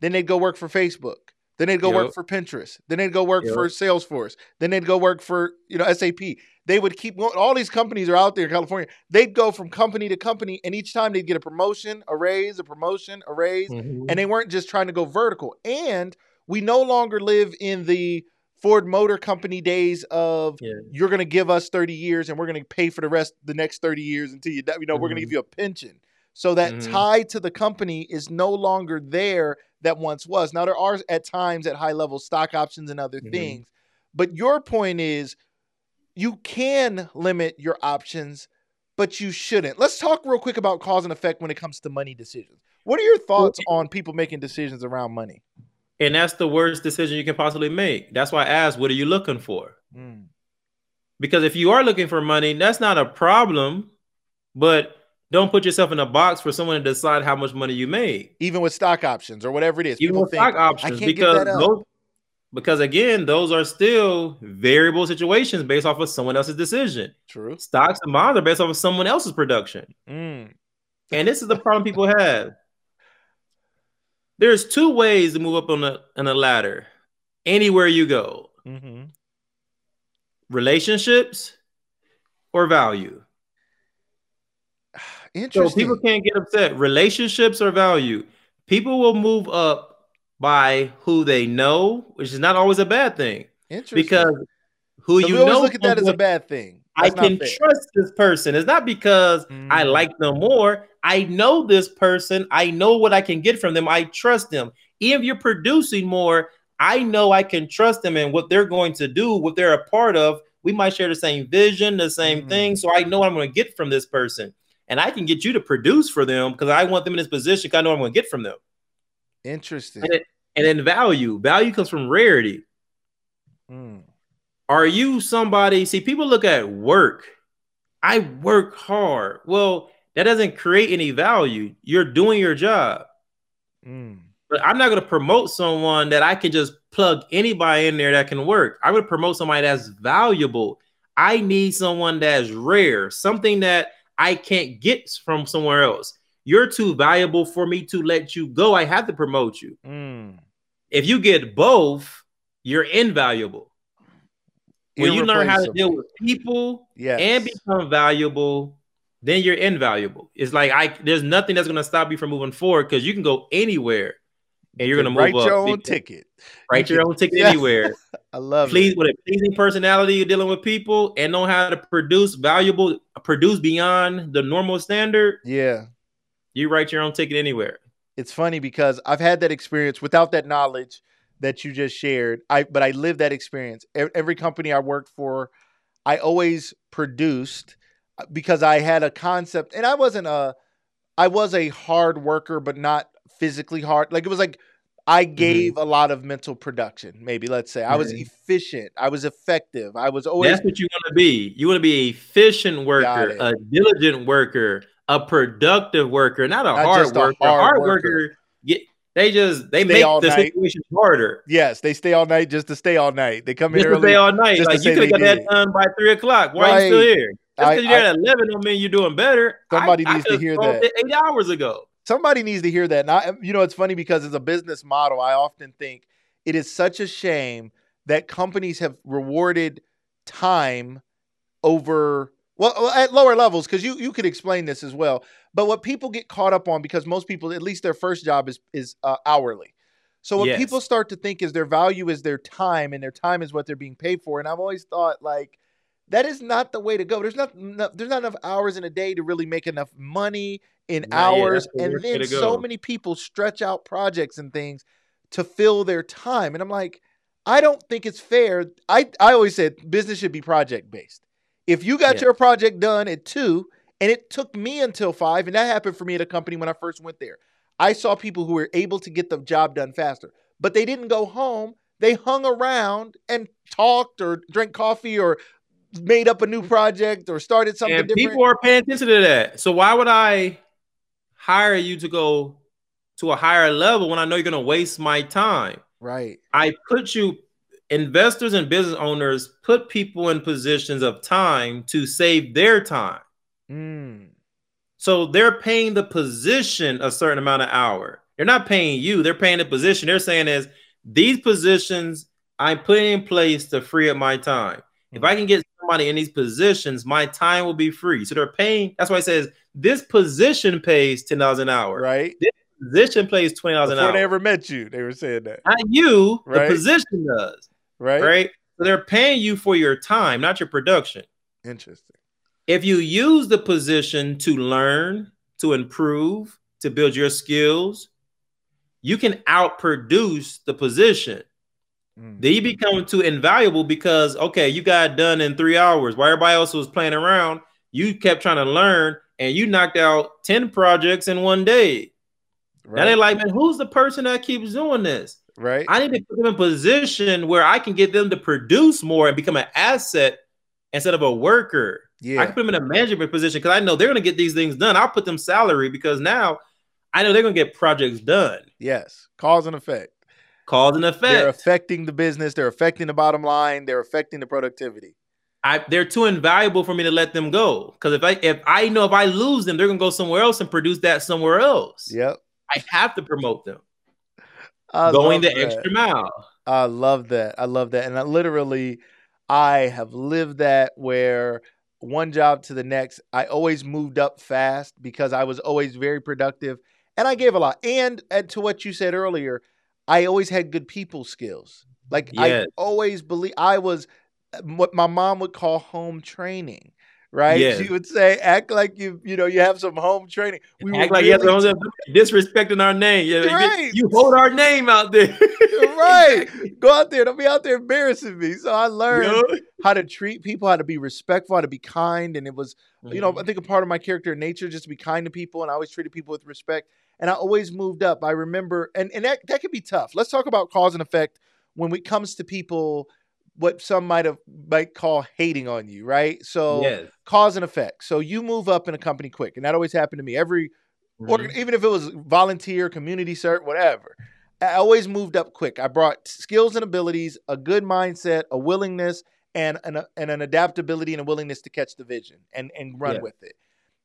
C: then they'd go work for Facebook, then they'd go work for Pinterest, then they'd go work
D: Yep.
C: for Salesforce, then they'd go work for you know SAP. They would keep going. All these companies are out there in California. They'd go from company to company, and each time they'd get a promotion, a raise, a promotion, a raise,
D: Mhm.
C: and they weren't just trying to go vertical. And we no longer live in the Ford Motor Company days of
D: Yeah.
C: you're going to give us 30 years and we're going to pay for the rest the next 30 years until you die. You know, we're going to give you a pension. So that
D: Mhm.
C: tie to the company is no longer there that once was. Now there are at times at high level stock options and other
D: Mhm.
C: things. But your point is you can limit your options, but you shouldn't. Let's talk real quick about cause and effect when it comes to money decisions. What are your thoughts on people making decisions around money?
D: And that's the worst decision you can possibly make. That's why I asked, what are you looking for?
C: Mm.
D: Because if you are looking for money, that's not a problem. But don't put yourself in a box for someone to decide how much money you made.
C: Even with stock options or whatever it is,
D: Even
C: people
D: with
C: think
D: stock
C: I
D: options, because those, because again, those are still variable situations based off of someone else's decision.
C: True.
D: Stocks and bonds are based off of someone else's production.
C: Mm.
D: And this is the problem people have. There's two ways to move up on a on a ladder. Anywhere you go.
C: hmm
D: Relationships or value.
C: interesting So
D: people can't get upset. Relationships or value. People will move up by who they know, which is not always a bad thing.
C: Interesting.
D: Because who
C: So
D: you know
C: look at that as a bad thing.
D: I
C: That's not
D: can
C: fair.
D: trust this person. It's not because I
C: Mm.
D: like them more. I know this person. I know what I can get from them. I trust them. Even if you're producing more, I know I can trust them and what they're going to do, what they're a part of. We might share the same vision, the same
C: Mm.
D: thing. So I know what I'm going to get from this person. And I can get you to produce for them because I want them in this position. I know what I'm going to get from them.
C: Interesting.
D: And, it, and then value. Value comes from rarity.
C: Mm.
D: Are you somebody? See, people look at work. I work hard. Well, that doesn't create any value. You're doing your job.
C: Mm.
D: But I'm not going to promote someone that I can just plug anybody in there that can work. I'm going to promote somebody that's valuable. I need someone that's rare, something that I can't get from somewhere else. You're too valuable for me to let you go. I have to promote you.
C: Mm.
D: If you get both, you're invaluable. When you learn how to deal with people
C: Yes.
D: and become valuable, then you're invaluable. It's like I there's nothing that's gonna stop you from moving forward because you can go anywhere and you're gonna move
C: write
D: up.
C: your own ticket.
D: Write your own ticket
C: Yeah.
D: anywhere.
C: I love it.
D: Please
C: it.
D: with a pleasing personality, you're dealing with people and know how to produce valuable, produce beyond the normal standard.
C: Yeah.
D: You write your own ticket anywhere.
C: It's funny because I've had that experience without that knowledge that you just shared. I but I lived that experience. Every company I worked for, I always produced because I had a concept and I wasn't a I was a hard worker but not physically hard. Like it was like I mm-hmm. gave a lot of mental production, maybe let's say. I was efficient, I was effective. I was always
D: That's what you want to be. You want to be a efficient worker, a diligent worker, a productive worker, not a
C: Not
D: hard
C: just a
D: worker.
C: hard
D: hard
C: worker.
D: worker get they just they
C: Stay
D: make the
C: night.
D: situation harder.
C: Yes, they stay all night just to stay all night. They come in
D: Just to
C: early.
D: stay all night. Like you could have got that done by three o'clock. Why are you still here? Because you're at eleven don't mean you're doing better.
C: Somebody
D: I
C: needs to hear that.
D: Eight hours ago.
C: somebody needs to hear that. And I, you know, it's funny because as a business model, I often think it is such a shame that companies have rewarded time over well well, at lower levels because you you could explain this as well. But what people get caught up on because most people, at least their first job is is uh, hourly. So what
D: Yes.
C: people start to think is their value is their time, and their time is what they're being paid for. And I've always thought like that is not the way to go. There's not, no, there's not enough hours in a day to really make enough money in
D: yeah,
C: hours,
D: the
C: and then so many people stretch out projects and things to fill their time. And I'm like, I don't think it's fair. I I always said business should be project based. If you got
D: Yes.
C: your project done at two, and it took me until five, and that happened for me at a company when I first went there. I saw people who were able to get the job done faster, but they didn't go home. They hung around and talked or drank coffee or made up a new project or started something
D: and
C: different.
D: people are paying attention to that. So why would I hire you to go to a higher level when I know you're going to waste my time?
C: right.
D: I put you investors and business owners put people in positions of time to save their time.
C: Mm.
D: So they're paying the position a certain amount of hour. They're not paying you, they're paying the position. They're saying is these positions I'm putting in place to free up my time. If I can get somebody in these positions, my time will be free. So they're paying. That's why it says this position pays ten dollars an hour.
C: Right.
D: This position pays twenty dollars an hour.
C: Before they ever met you, they were saying that.
D: Not you.
C: Right.
D: The position does.
C: Right.
D: Right. So they're paying you for your time, not your production.
C: Interesting.
D: If you use the position to learn, to improve, to build your skills, you can outproduce the position.
C: Mm.
D: Then you become too invaluable because okay, you got it done in three hours. While everybody else was playing around, you kept trying to learn and you knocked out 10 projects in one day. Now they're like, man, who's the person that keeps doing this?
C: right.
D: I need to put them in a position where I can get them to produce more and become an asset instead of a worker. I
C: yeah.
D: can put them in a management position because I know they're going to get these things done. I'll put them salary because now I know they're going to get projects done.
C: Yes. Cause and effect.
D: Cause and effect.
C: They're affecting the business. They're affecting the bottom line. They're affecting the productivity.
D: I, they're too invaluable for me to let them go. Because if I if I know if I lose them, they're going to go somewhere else and produce that somewhere else.
C: Yep.
D: I have to promote them.
C: I
D: going the
C: that.
D: extra mile.
C: I love that. I love that. And I literally, I have lived that where one job to the next, I always moved up fast because I was always very productive and I gave a lot. And, and to what you said earlier, I always had good people skills. Like
D: Yes.
C: I always believe I was uh, what my mom would call home training. Right?
D: Yes.
C: She would say, act like you, you know, you have some home training. We
D: Act like you have
C: really-
D: to- disrespecting our name. Yeah, you-
C: Right.
D: you hold our name out there.
C: right. Go out there. Don't be out there embarrassing me. So I learned
D: Yeah.
C: how to treat people, how to be respectful, how to be kind. And it was, you know. I mm-hmm. think a part of my character and nature just to be kind to people. And I always treated people with respect. And I always moved up. I remember, and, and that, that can be tough. Let's talk about cause and effect when it comes to people, what some might have might call hating on you, right? So
D: yes.
C: cause and effect. So you move up in a company quick. And that always happened to me. Every
D: Mhm.
C: or even if it was volunteer, community cert, whatever. I always moved up quick. I brought skills and abilities, a good mindset, a willingness, and an, and an adaptability and a willingness to catch the vision and, and run
D: Yeah.
C: with it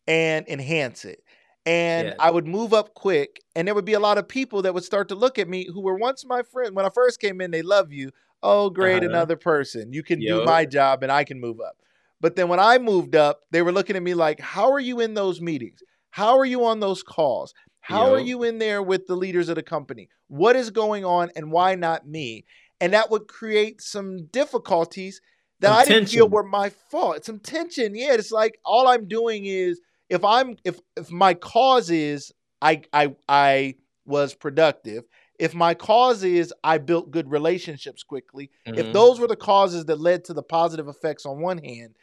C: and enhance it. And
D: Yeah.
C: I would move up quick, and there would be a lot of people that would start to look at me who were once my friend. When I first came in, they love you. Oh, great,
D: Uh-huh.
C: another person. You can do my job, and I can move up. But then when I moved up, they were looking at me like, How are you in those meetings? How are you on those calls? How are you in there with the leaders of the company? What is going on, and why not me? And that would create some difficulties that
D: Some
C: I didn't feel were my fault. Some tension. Yeah, it's like all I'm doing is if I'm if if my cause is I I I was productive, if my cause is I built good relationships quickly, if
D: Mhm.
C: those were the causes that led to the positive effects on one hand,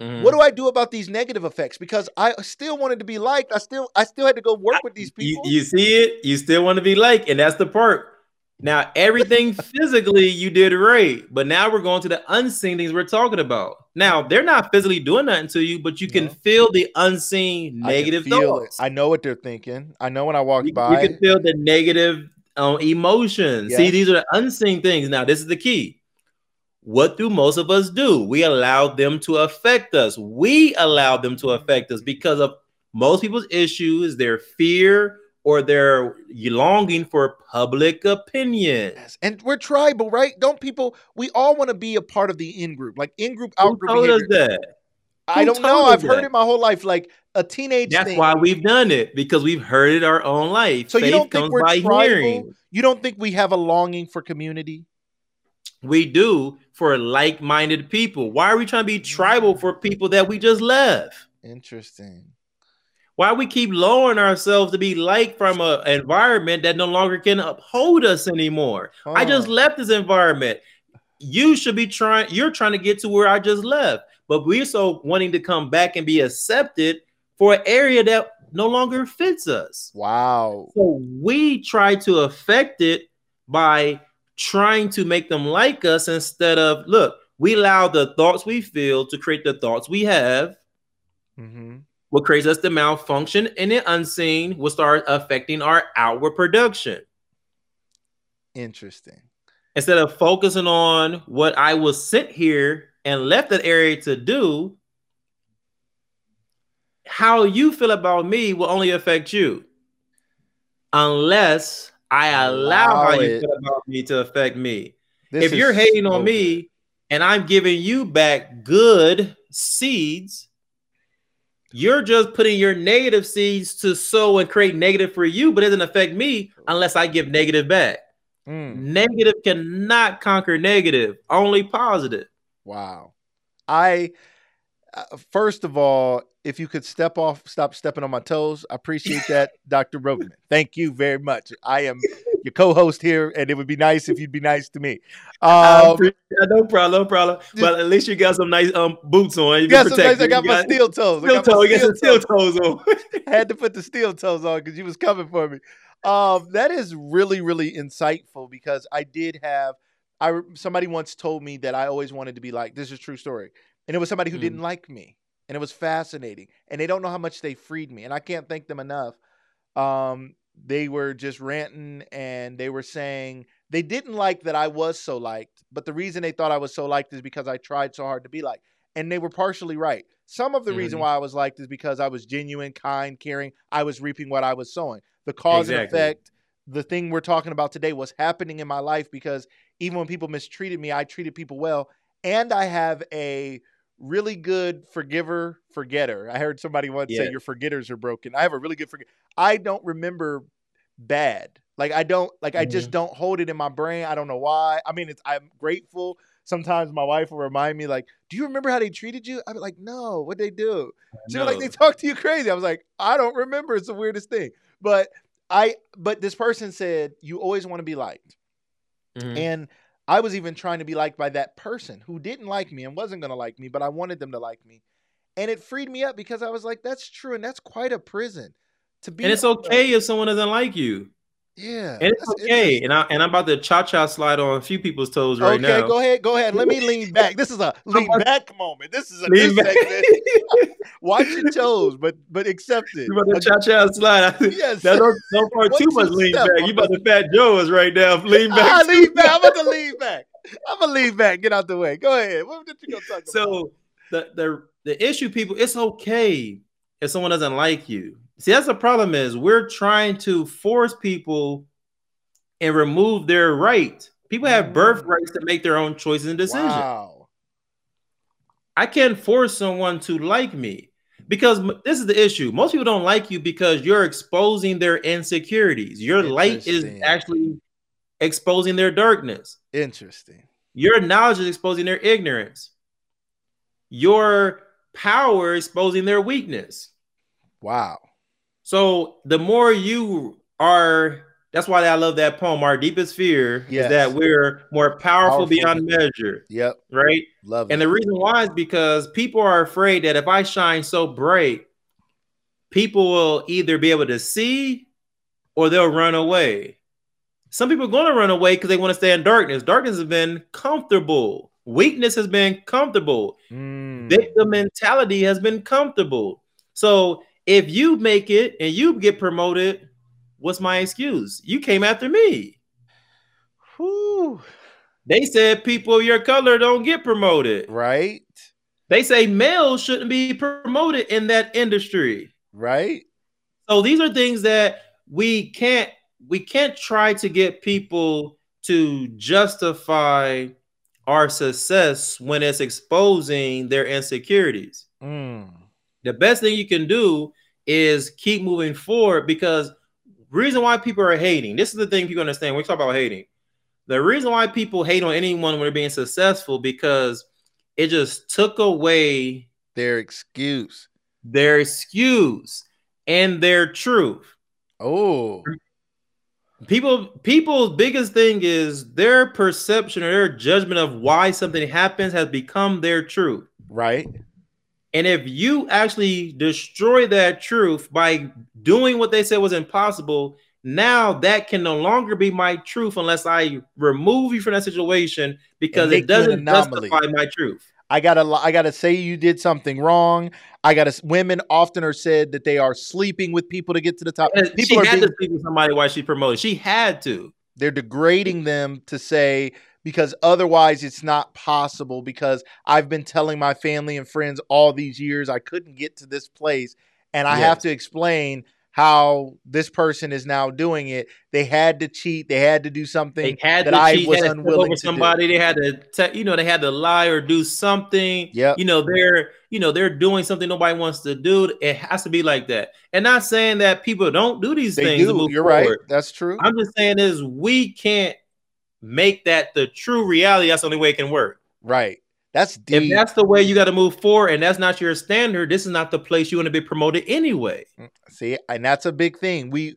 D: Mhm.
C: what do I do about these negative effects? Because I still wanted to be liked. I still I still had to go work with these people.
D: you see it, you still want to be like, and that's the part. Now, everything physically you did right, but now we're going to the unseen things we're talking about. Now, they're not physically doing nothing to you, but you can
C: No.
D: feel the unseen
C: I
D: negative
C: it.
D: thoughts.
C: I know what they're thinking. I know when I walk
D: you, you can feel the negative um, emotions. See, these are the unseen things. Now, this is the key. What do most of us do? We allow them to affect us. We allow them to affect us because of most people's issues, their fear or they're longing for public opinion.
C: Yes. And we're tribal, right? Don't people? We all want to be a part of the in group, like in group, out
D: Who
C: group
D: told us that?
C: I don't know. I've heard it my whole life. Like a teenage
D: That's
C: thing.
D: why we've done it because we've heard it our own life.
C: So you don't think we're tribal?
D: hearing.
C: You don't think we have a longing for community?
D: We do for like-minded people. Why are we trying to be tribal for people that we just left?
C: Interesting.
D: Why we keep lowering ourselves to be like from a- an environment that no longer can uphold us anymore? I just left this environment. You should be trying. You're trying to get to where I just left, but we're so wanting to come back and be accepted for an area that no longer fits us.
C: Wow.
D: So we try to affect it by trying to make them like us instead of look. We allow the thoughts we feel to create the thoughts we have
C: hmm
D: what creates us to malfunction and the unseen will start affecting our outward production.
C: Interesting.
D: Instead of focusing on what I was sent here and left that area to do, how you feel about me will only affect you. Unless I allow,
C: Allow
D: how
C: it.
D: you feel about me to affect me.
C: This
D: if you're hating on
C: so
D: me and I'm giving you back good seeds, you're just putting your negative seeds to sow and create negative for you, but it doesn't affect me unless I give negative back.
C: Mm,
D: Negative cannot conquer negative, only positive.
C: wow. I uh, first of all, if you could step off, stop stepping on my toes, I appreciate that, Dr. Rhodman. Thank you very much. I am your co-host here, and it would be nice if you'd be nice to me. Um,
D: no problem, no problem. But at least you got some nice um boots on. You
C: got some nice- I got
D: You
C: my steel toes. I
D: Steel
C: got
D: toe. You got some
C: steel
D: toes on.
C: Had to put the steel toes on because you was coming for me. Um, that is really, really insightful because I did have. I somebody once told me that I always wanted to be like. This is a true story, and it was somebody who
D: Mm.
C: didn't like me, and it was fascinating, and they don't know how much they freed me, and I can't thank them enough. Um, they were just ranting, and they were saying they didn't like that I was so liked, but the reason they thought I was so liked is because I tried so hard to be like, and they were partially right. Some of the reason
D: Mhm.
C: why I was liked is because I was genuine, kind, caring. I was reaping what I was sowing. The cause and effect, the thing we're talking about today was happening in my life because even when people mistreated me, I treated people well. And I have a really good forgiver, forgetter. I heard somebody once say your forgetters are broken. I have a really good forget. I don't remember bad. Like I don't like I just don't hold it in my brain. I don't know why. I mean, it's I'm grateful. Sometimes my wife will remind me, like, "Do you remember how they treated you?" I'm like, "No, what they do?" She was like, "They talk to you crazy." I was like, "I don't remember." It's the weirdest thing. But I, but this person said, "You always want to be liked,"
D: Mhm.
C: and I was even trying to be liked by that person who didn't like me and wasn't going to like me, but I wanted them to like me, and it freed me up because I was like, "That's true," and that's quite a prison to be.
D: And it's okay if someone doesn't like you.
C: Yeah.
D: And it's okay. And I and I'm about to cha cha slide on a few people's toes right
C: okay,
D: now.
C: go ahead, go ahead. Let me lean back. This is a lean back moment. This is a
D: Lean back.
C: Watch your toes, but but accept it.
D: You about to cha cha slide.
C: Yes.
D: Now, don't, don't part too much lean back. You about to fat Joe right now. Lean back. Too
C: lean back. I'm about to lean back. I'm gonna lean back. Get out the way. Go ahead. What did you gonna talk about?
D: So the the the issue, people, it's okay if someone doesn't like you. See, that's the problem is we're trying to force people and remove their right. People have birth
C: Mm.
D: rights to make their own choices and decisions.
C: Wow.
D: I can't force someone to like me because this is the issue. Most people don't like you because you're exposing their insecurities. Your light is actually exposing their darkness.
C: Interesting.
D: Your knowledge is exposing their ignorance. Your power is exposing their weakness.
C: Wow.
D: So the more you are, that's why I love that poem. Our deepest fear
C: Yes.
D: is that we're more powerful,
C: Powerful.
D: beyond measure,
C: Yep.
D: right?
C: Love
D: And
C: it.
D: the reason why is because people are afraid that if I shine so bright, people will either be able to see or they'll run away. Some people are going to run away because they want to stay in darkness. Darkness has been comfortable. Weakness has been comfortable.
C: Mm.
D: Victim mentality has been comfortable. So if you make it and you get promoted, what's my excuse? You came after me.
C: Whew.
D: They said people of your color don't get promoted.
C: Right.
D: They say males shouldn't be promoted in that industry.
C: Right.
D: So these are things that we can't we can't try to get people to justify our success when it's exposing their insecurities.
C: Mm.
D: The best thing you can do is keep moving forward because reason why people are hating. This is the thing people understand when we talk about hating. The reason why people hate on anyone when they're being successful because it just took away
C: Their excuse.
D: their excuse and their truth.
C: Oh.
D: People, people's biggest thing is their perception or their judgment of why something happens has become their truth.
C: Right.
D: And if you actually destroy that truth by doing what they said was impossible, now that can no longer be my truth unless I remove you from that situation because it doesn't justify my truth.
C: I gotta I gotta say you did something wrong. I gotta women often are said that they are sleeping with people to get to the top.
D: And she
C: People are
D: had
C: being,
D: to speak with somebody while she promoted. She had to.
C: they're degrading them to say because otherwise it's not possible because I've been telling my family and friends all these years I couldn't get to this place and I have to explain how this person is now doing it. They had to cheat, they had to do something
D: They had
C: that
D: to
C: I
D: cheat,
C: was
D: had
C: unwilling to do.
D: somebody. They had to, te- you know, they had to lie or do something.
C: Yeah,
D: You know, they're, you know, they're doing something nobody wants to do. It has to be like that. And not saying that people don't do these
C: They
D: things.
C: do. You're
D: forward.
C: right. That's true.
D: I'm just saying is we can't make that the true reality. That's the only way it can work.
C: right. That's
D: If that's the way you got to move forward, and that's not your standard, this is not the place you want to be promoted anyway.
C: See, and that's a big thing. We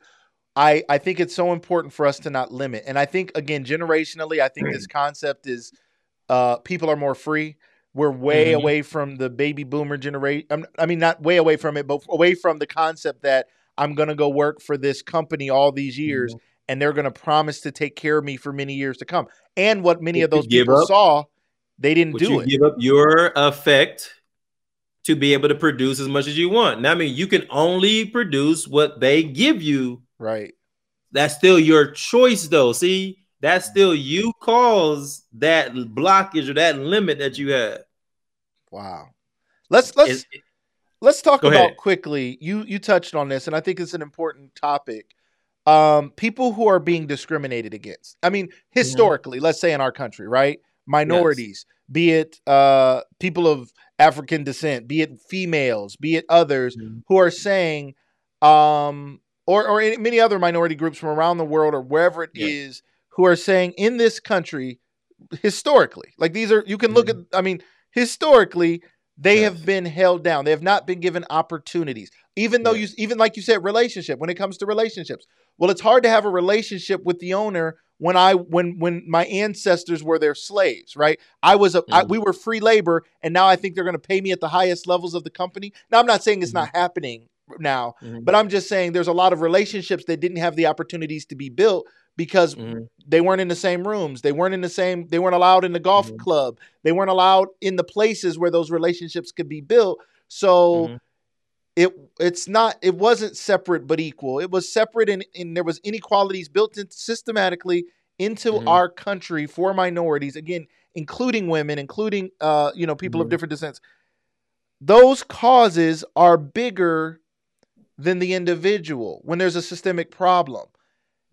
C: I I think it's so important for us to not limit. And I think again generationally, I think this concept is uh people are more free. We're way
D: Mhm.
C: away from the baby boomer generation. I mean not way away from it, but away from the concept that I'm going to go work for this company all these years and they're going to promise to take care of me for many years to come. And what many
D: Would
C: of those people
D: up?
C: saw, they didn't do
D: you
C: it.
D: give up your effect to be able to produce as much as you want? Now, I mean, you can only produce what they give you.
C: right.
D: That's still your choice, though. See, that's mm-hmm. still you cause that blockage or that limit that you have.
C: Wow. Let's let's
D: It's-
C: let's talk about
D: ahead.
C: quickly you you touched on this and i think it's an important topic um people who are being discriminated against i mean historically let's say in our country right minorities be it uh people of african descent be it females be it others
D: Mhm.
C: who are saying um or or any- many other minority groups from around the world or wherever it is,
D: Yeah.
C: who are saying in this country historically like these are you can look
D: Mhm.
C: at i mean historically they
D: Yes.
C: have been held down they have not been given opportunities even though
D: Yes.
C: you even like you said relationship when it comes to relationships well it's hard to have a relationship with the owner when i when when my ancestors were their slaves right i was a I,
D: Mhm.
C: we were free labor and now i think they're going to pay me at the highest levels of the company now i'm not saying it's
D: Mhm.
C: not happening now.
D: Mhm.
C: But I'm just saying there's a lot of relationships that didn't have the opportunities to be built because
D: Mhm.
C: they weren't in the same rooms. They weren't in the same, they weren't allowed in the golf
D: Mhm.
C: club. They weren't allowed in the places where those relationships could be built. So
D: Mhm.
C: It it's not it wasn't separate but equal. It was separate and, and there was inequalities built in systematically into
D: Mhm.
C: our country for minorities, again, including women, including uh, you know, people of
D: Mhm.
C: different descents. Those causes are bigger than the individual when there's a systemic problem.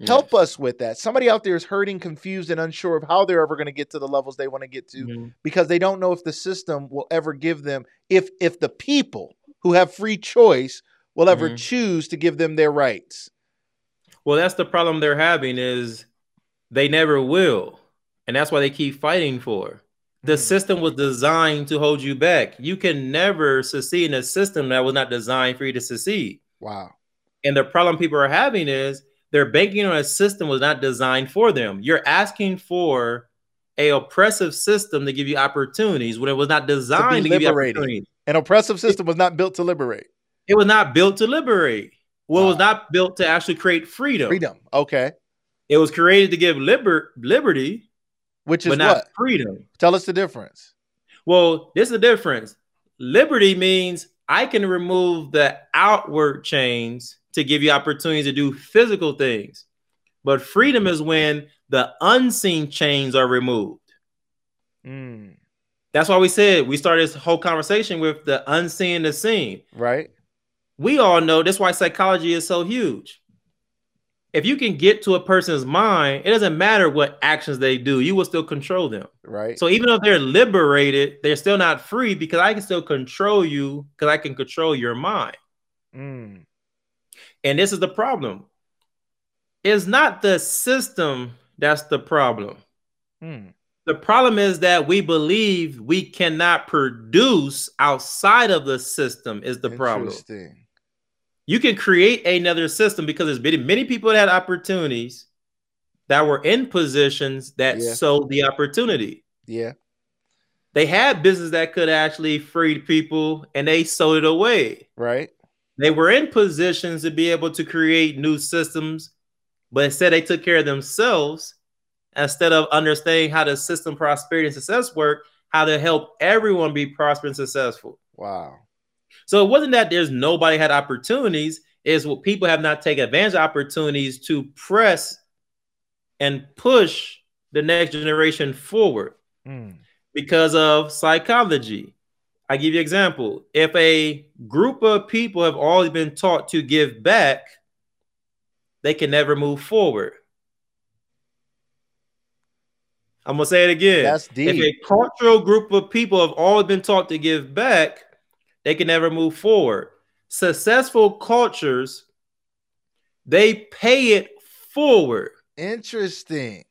C: Help us with that. Somebody out there is hurting, confused, and unsure of how they're ever going to get to the levels they want to get to
D: Mhm.
C: because they don't know if the system will ever give them if if the people who have free choice will ever
D: Mhm.
C: choose to give them their rights.
D: Well, that's the problem they're having is they never will. And that's why they keep fighting for. The
C: Mm.
D: system was designed to hold you back. You can never succeed in a system that was not designed for you to succeed.
C: Wow.
D: And the problem people are having is they're banking on a system was not designed for them. You're asking for a oppressive system to give you opportunities when it was not designed to, give you opportunities.
C: An oppressive system was not built to liberate.
D: It was not built to liberate. Well, it was not built to actually create freedom.
C: Freedom. Okay.
D: It was created to give liber- liberty,
C: Which is
D: not
C: what?
D: freedom.
C: Tell us the difference.
D: Well, this is the difference. Liberty means I can remove the outward chains to give you opportunities to do physical things. But freedom is when the unseen chains are removed.
C: Mm,
D: That's why we said we started this whole conversation with the unseen the seen.
C: right?
D: We all know that's why psychology is so huge. If you can get to a person's mind, it doesn't matter what actions they do, you will still control them.
C: Right.
D: So even if they're liberated, they're still not free because I can still control you because I can control your mind.
C: Mm,
D: And this is the problem. It's not the system that's the problem.
C: mm,
D: The problem is that we believe we cannot produce outside of the system is the problem. You can create another system because there's been many people that had opportunities that were in positions that
C: Yeah.
D: sold the opportunity.
C: Yeah.
D: They had business that could actually free people and they sold it away.
C: Right.
D: They were in positions to be able to create new systems, but instead they took care of themselves instead of understanding how the system prosperity and success work, how to help everyone be prosperous and successful.
C: Wow.
D: So it wasn't that there's nobody had opportunities, is what people have not taken advantage of opportunities to press and push the next generation forward
C: Mm,
D: because of psychology. I give you an example. If a group of people have always been taught to give back, they can never move forward. I'm gonna say it again.
C: That's deep.
D: If a cultural group of people have always been taught to give back, they can never move forward. Successful cultures, they pay it forward.
C: Interesting.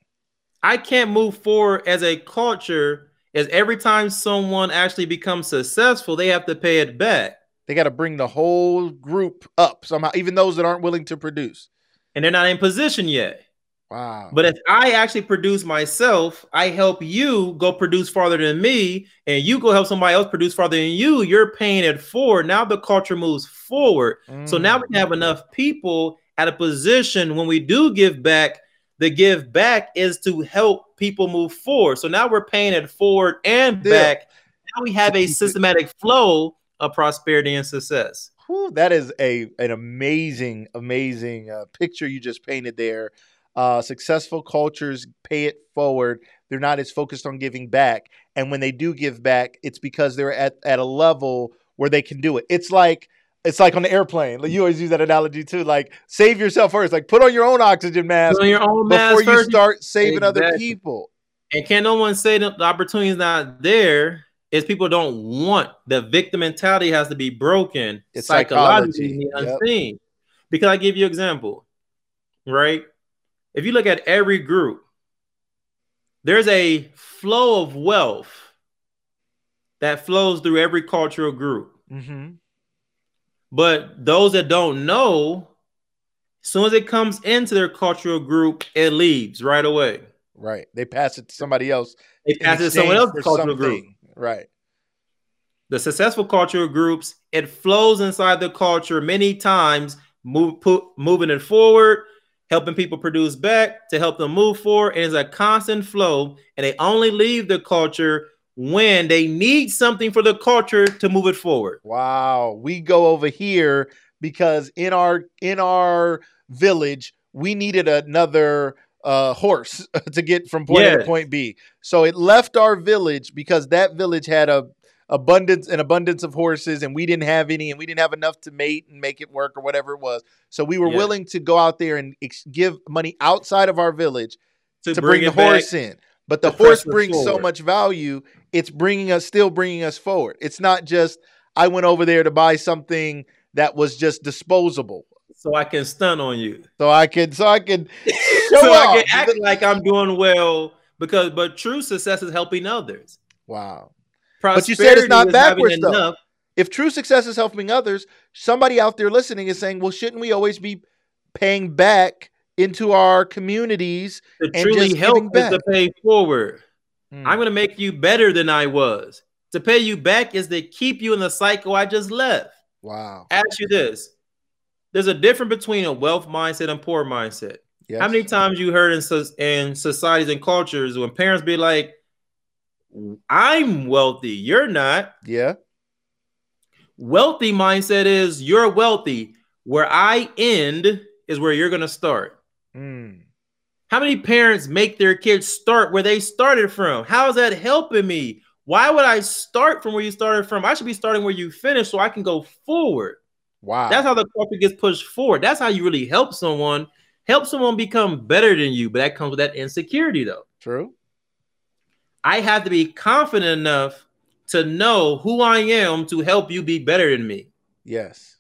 D: I can't move forward as a culture as every time someone actually becomes successful, they have to pay it back.
C: They got to bring the whole group up somehow, even those that aren't willing to produce.
D: And they're not in position yet.
C: Wow.
D: But if I actually produce myself, I help you go produce farther than me, and you go help somebody else produce farther than you, you're paying it forward. Now the culture moves forward. So now we
C: Mm,
D: have enough people at a position when we do give back, the give back is to help people move forward. So now we're paying it forward and
C: Yeah.
D: back. Now we have a systematic flow of prosperity and success.
C: whew, that is a an amazing, amazing uh, picture you just painted there. Uh, successful cultures pay it forward. They're not as focused on giving back, and when they do give back, it's because they're at, at a level where they can do it. It's like it's like on the airplane. Like you always use that analogy too. Like save yourself first. Like put on your own oxygen mask
D: Put on your own
C: before
D: mask
C: you
D: first.
C: start saving other people.
D: And can no one say that the opportunity is not there? Is people don't want the victim mentality has to be broken
C: It's
D: psychologically
C: psychology.
D: and
C: Yep.
D: Because I give you an example, right? If you look at every group, there's a flow of wealth that flows through every cultural group.
C: Mm-hmm.
D: But those that don't know, as soon as it comes into their cultural group, it leaves right away.
C: Right. They pass it to somebody else.
D: It
C: in
D: passes to someone else's cultural group.
C: Right.
D: the successful cultural groups, it flows inside the culture many times, move put, moving it forward, helping people produce back to help them move forward. And it's a constant flow, and they only leave the culture when they need something for the culture to move it forward.
C: Wow, we go over here because in our in our village we needed another uh, horse to get from point A to point B. So it left our village because that village had a abundance an abundance of horses and we didn't have any and we didn't have enough to mate and make it work or whatever it was. So we were
D: Yeah.
C: willing to go out there and ex- give money outside of our village to, bring, the horse in. But the horse brings so much value, it's bringing us still bringing us forward. It's not just I went over there to buy something that was just disposable.
D: so I can stun on you.
C: So I can so I can
D: so
C: off.
D: I can act like I'm doing well because but true success is helping others.
C: wow. But you said it's not
D: is
C: backwards, though.
D: enough.
C: If true success is helping others, somebody out there listening is saying, well, shouldn't we always be paying back into our communities?
D: to
C: and
D: truly
C: just
D: help
C: giving
D: is to pay forward.
C: Hmm.
D: I'm going to make you better than I was. To pay you back is to keep you in the cycle I just left.
C: Wow.
D: Ask you this: There's a difference between a wealth mindset and poor mindset.
C: Yes.
D: How many times you heard in, in societies and cultures when parents be like, "I'm wealthy, you're not."
C: Yeah.
D: Wealthy mindset is you're wealthy. Where I end is where you're going to start.
C: Mm.
D: How many parents make their kids start where they started from? How is that helping me? Why would I start from where you started from? I should be starting where you finished so I can go forward.
C: Wow.
D: That's how the culture gets pushed forward. That's how you really help someone, help someone become better than you. But that comes with that insecurity, though.
C: true.
D: I have to be confident enough to know who I am to help you be better than me
C: Yes.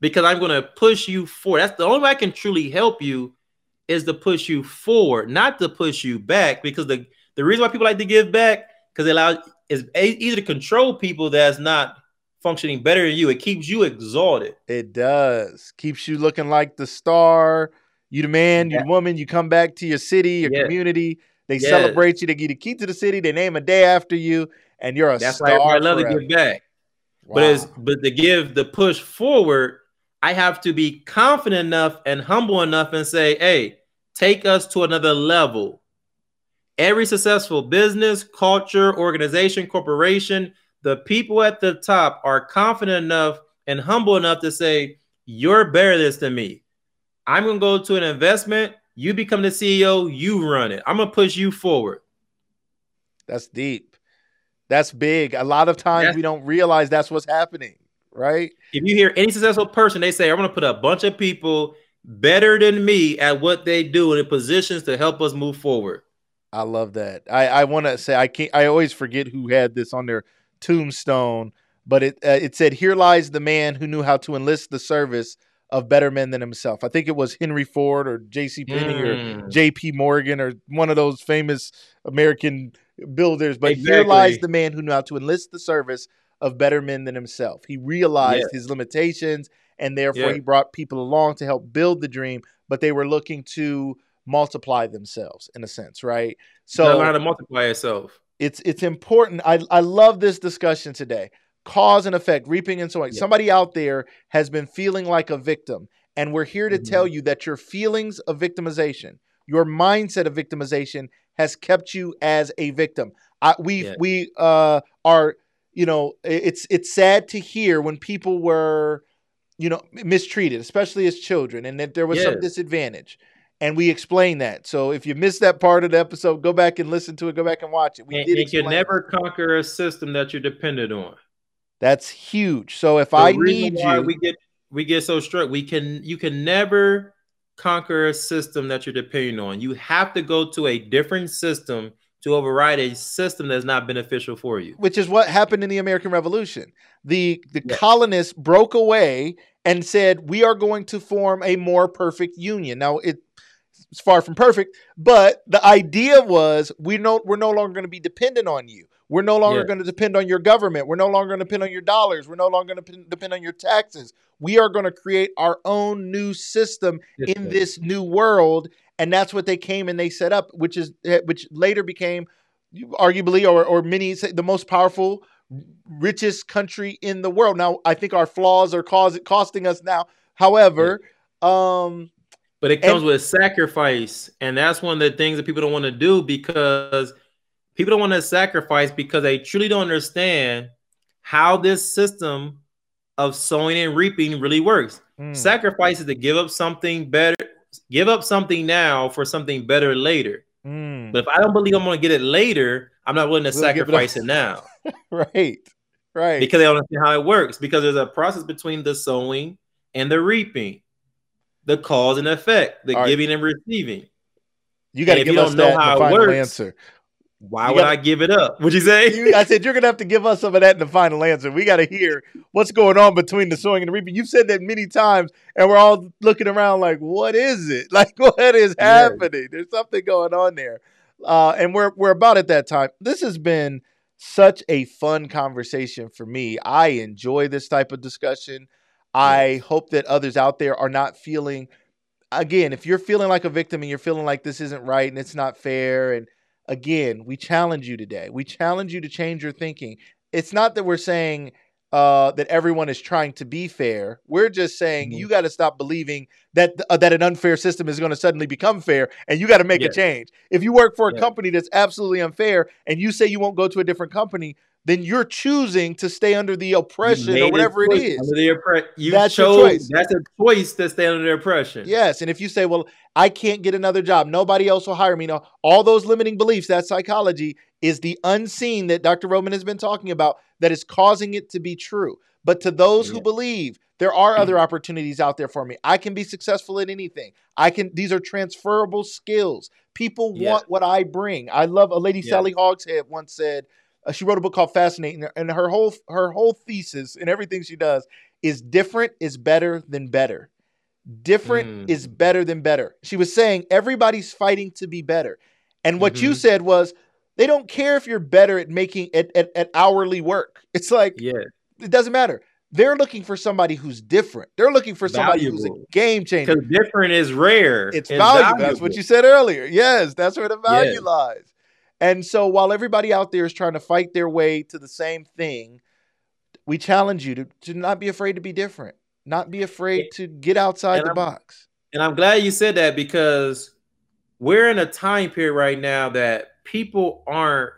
D: because I'm going to push you forward. That's the only way I can truly help you is to push you forward, not to push you back. Because the, the reason why people like to give back because it allows is a- easy to control people that's not functioning better than you. It keeps you exalted.
C: It does. Keeps you looking like the star. You the man, you the woman, you come back to your city, your
D: Yeah.
C: community. They
D: Yes.
C: celebrate you. They give you the key to the city. They name a day after you, and you're a
D: That's why
C: star.
D: I love
C: forever.
D: to give back. But
C: Wow.
D: as but to give the push forward, I have to be confident enough and humble enough and say, hey, take us to another level. Every successful business, culture, organization, corporation, the people at the top are confident enough and humble enough to say, You're better than me. I'm gonna go to an investment, you become the CEO, you run it. I'm gonna push you forward.
C: That's deep. That's big. A lot of times
D: That's-
C: we don't realize that's what's happening, right?
D: if you hear any successful person, they say, I'm to put a bunch of people better than me at what they do and in positions to help us move forward.
C: I love that. I, I want to say I can't. I always forget who had this on their tombstone, but it uh, it said, "Here lies the man who knew how to enlist the service of better men than himself." I think it was Henry Ford or J.C. Penney or
D: Mm.
C: J.P. Morgan or one of those famous American builders. But here
D: Exactly.
C: lies the man who knew how to enlist the service of better men than himself. He realized
D: Yeah.
C: his limitations, and therefore
D: Yeah.
C: he brought people along to help build the dream. But they were looking to multiply themselves in a sense, right?
D: So learn how to multiply itself.
C: it's it's important. I I love this discussion today. Cause and effect, reaping and sowing.
D: Yeah.
C: Somebody out there has been feeling like a victim, and we're here to
D: Mhm.
C: tell you that your feelings of victimization, your mindset of victimization, has kept you as a victim. I, we
D: Yeah.
C: we uh, are, you know, it's it's sad to hear when people were, you know, mistreated, especially as children, and that there was some disadvantage. And we explain that. So if you missed that part of the episode, go back and listen to it. Go back and watch it. We
D: And
C: did
D: you can never conquer a system that you're dependent on.
C: That's huge. So if
D: The
C: I need you,
D: we get we get so struck. We can you can never conquer a system that you're depending on. You have to go to a different system to override a system that's not beneficial for you.
C: which is what happened in the American Revolution. The the
D: Yeah.
C: colonists broke away and said, "We are going to form a more perfect union." Now it it's far from perfect, but the idea was we no we're no longer going to be dependent on you. We're no longer
D: Yeah.
C: going to depend on your government. We're no longer going to depend on your dollars. We're no longer going to depend on your taxes. We are going to create our own new system in this new world and that's what they came and they set up which is eh, which later became arguably or or many say the most powerful richest country in the world. Now, I think our flaws are cause, costing us now. However, um,
D: But it comes
C: And-
D: with sacrifice, and that's one of the things that people don't want to do because people don't want to sacrifice because they truly don't understand how this system of sowing and reaping really works.
C: mm,
D: Sacrifice is to give up something better, give up something now for something better later.
C: mm,
D: But if I don't believe I'm going to get it later, I'm not willing to
C: We'll give it
D: sacrifice it now
C: right, right.
D: because they don't understand how it works. Because there's a process between the sowing and the reaping, the cause and effect, the
C: All right.
D: giving and receiving.
C: you got to give
D: you
C: us
D: don't know
C: that in
D: how
C: final
D: works,
C: answer.
D: Why
C: You
D: would
C: gotta-
D: I give it up? Would you say?
C: You- I said you're gonna have to give us some of that in the final answer. We got to hear what's going on between the sowing and the reaping. You've said that many times, and we're all looking around like, "What is it? Like, what is
D: Yeah.
C: happening? There's something going on there." Uh, and we're we're about at that time. This has been such a fun conversation for me. I enjoy this type of discussion. I hope that others out there are not feeling. Again, if you're feeling like a victim and you're feeling like this isn't right and it's not fair and again, we challenge you today. We challenge you to change your thinking. It's not that we're saying uh, that everyone is trying to be fair. We're just saying
D: Mhm.
C: you got to stop believing that uh, that an unfair system is going to suddenly become fair, and you got to make a change. If you work for a company that's absolutely unfair, and you say you won't go to a different company, then you're choosing to stay under the oppression or whatever it is.
D: under the oppre- you
C: That's your choice.
D: That's a choice to stay under the oppression.
C: Yes, and if you say, "Well, I can't get another job. Nobody else will hire me." No, all those limiting beliefs, that psychology is the unseen that Dr. Rhodman has been talking about that is causing it to be true. But to those who believe there are hmm. other opportunities out there for me. I can be successful in anything. I can these are transferable skills. People
D: Yeah.
C: want what I bring. I love a lady
D: Yeah.
C: Sally Hogshead once said uh, she wrote a book called Fascinating and her whole her whole thesis and everything she does is different is better than better. Different
D: Mm.
C: is better than better. She was saying everybody's fighting to be better. And what you
D: Mhm.
C: said was they don't care if you're better at making at, at, at hourly work. It's like
D: Yeah.
C: it doesn't matter. They're looking for somebody who's different. They're looking for somebody who's a game changer.
D: Because different is rare.
C: It's
D: and
C: valuable. That's what you said earlier. Yes, that's where the value
D: Yes.
C: lies. And so while everybody out there is trying to fight their way to the same thing, we challenge you to, to not be afraid to be different, not be afraid to get outside
D: and
C: the
D: I'm-
C: box.
D: And I'm glad you said that because we're in a time period right now that people aren't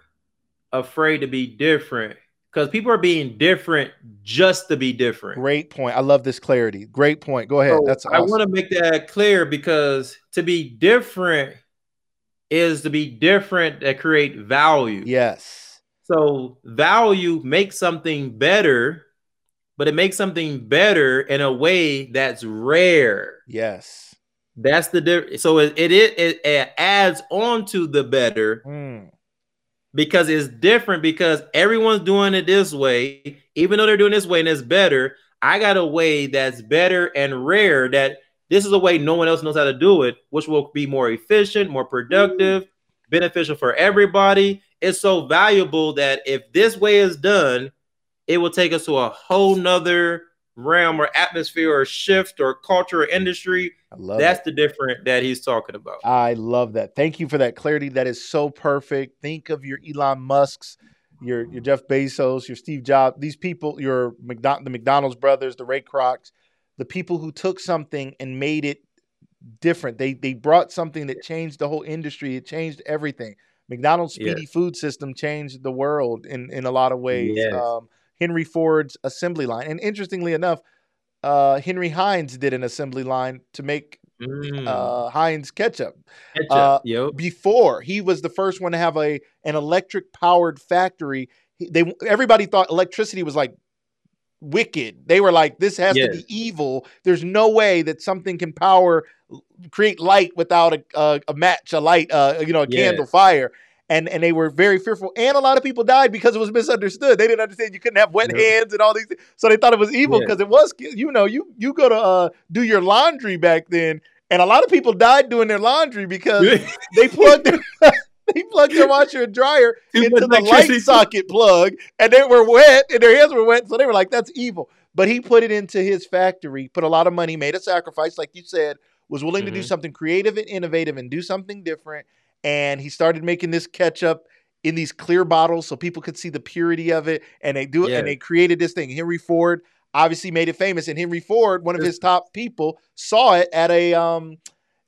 D: afraid to be different because people are being different just to be different.
C: Great point. I love this clarity. Great point. Go ahead.
D: So
C: That's
D: I want to make that clear because to be different is to be different that create value.
C: yes.
D: So value makes something better, but it makes something better in a way that's rare.
C: Yes.
D: That's the difference. So it, it it it adds on to the better
C: Mm.
D: because it's different because everyone's doing it this way. Even though they're doing this way and it's better, I got a way that's better and rare that this is a way no one else knows how to do it, which will be more efficient, more productive, beneficial for everybody. It's so valuable that if this way is done, it will take us to a whole nother realm or atmosphere or shift or culture or industry.
C: I love
D: That's
C: it.
D: the different that he's talking about.
C: I love that. Thank you for that clarity. That is so perfect. Think of your Elon Musk's, your your Jeff Bezos, your Steve Jobs. These people, your McDonald, the McDonald's brothers, the Ray Krocs, the people who took something and made it different. They they brought something that changed the whole industry. It changed everything. McDonald's speedy food system changed the world in in a lot of ways.
D: Yes.
C: Um, Henry Ford's assembly line, and interestingly enough, uh, Henry Heinz did an assembly line to make
D: Mm.
C: uh, Heinz ketchup
D: Ketchup,
C: uh,
D: yo.
C: before he was the first one to have a an electric powered factory he- they everybody thought electricity was like wicked. They were like this has to be evil. There's no way that something can power create light without a, a, a match a light uh, you know a candle fire. And and they were very fearful. And a lot of people died because it was misunderstood. They didn't understand you couldn't have wet hands and all these things so they thought it was evil
D: Yeah.
C: because it was you know you you go to uh, do your laundry back then and a lot of people died doing their laundry because they plugged their, they plugged their washer and dryer
D: Too
C: into the light socket plug, and they were wet, and their hands were wet, so they were like, "That's evil." But he put it into his factory, put a lot of money, made a sacrifice, like you said, was willing to do
D: Mhm.
C: something creative and innovative and do something different, and he started making this ketchup in these clear bottles so people could see the purity of it. And they do it,
D: Yeah.
C: and they created this thing. Henry Ford obviously made it famous, and Henry Ford, one of his top people, saw it at a um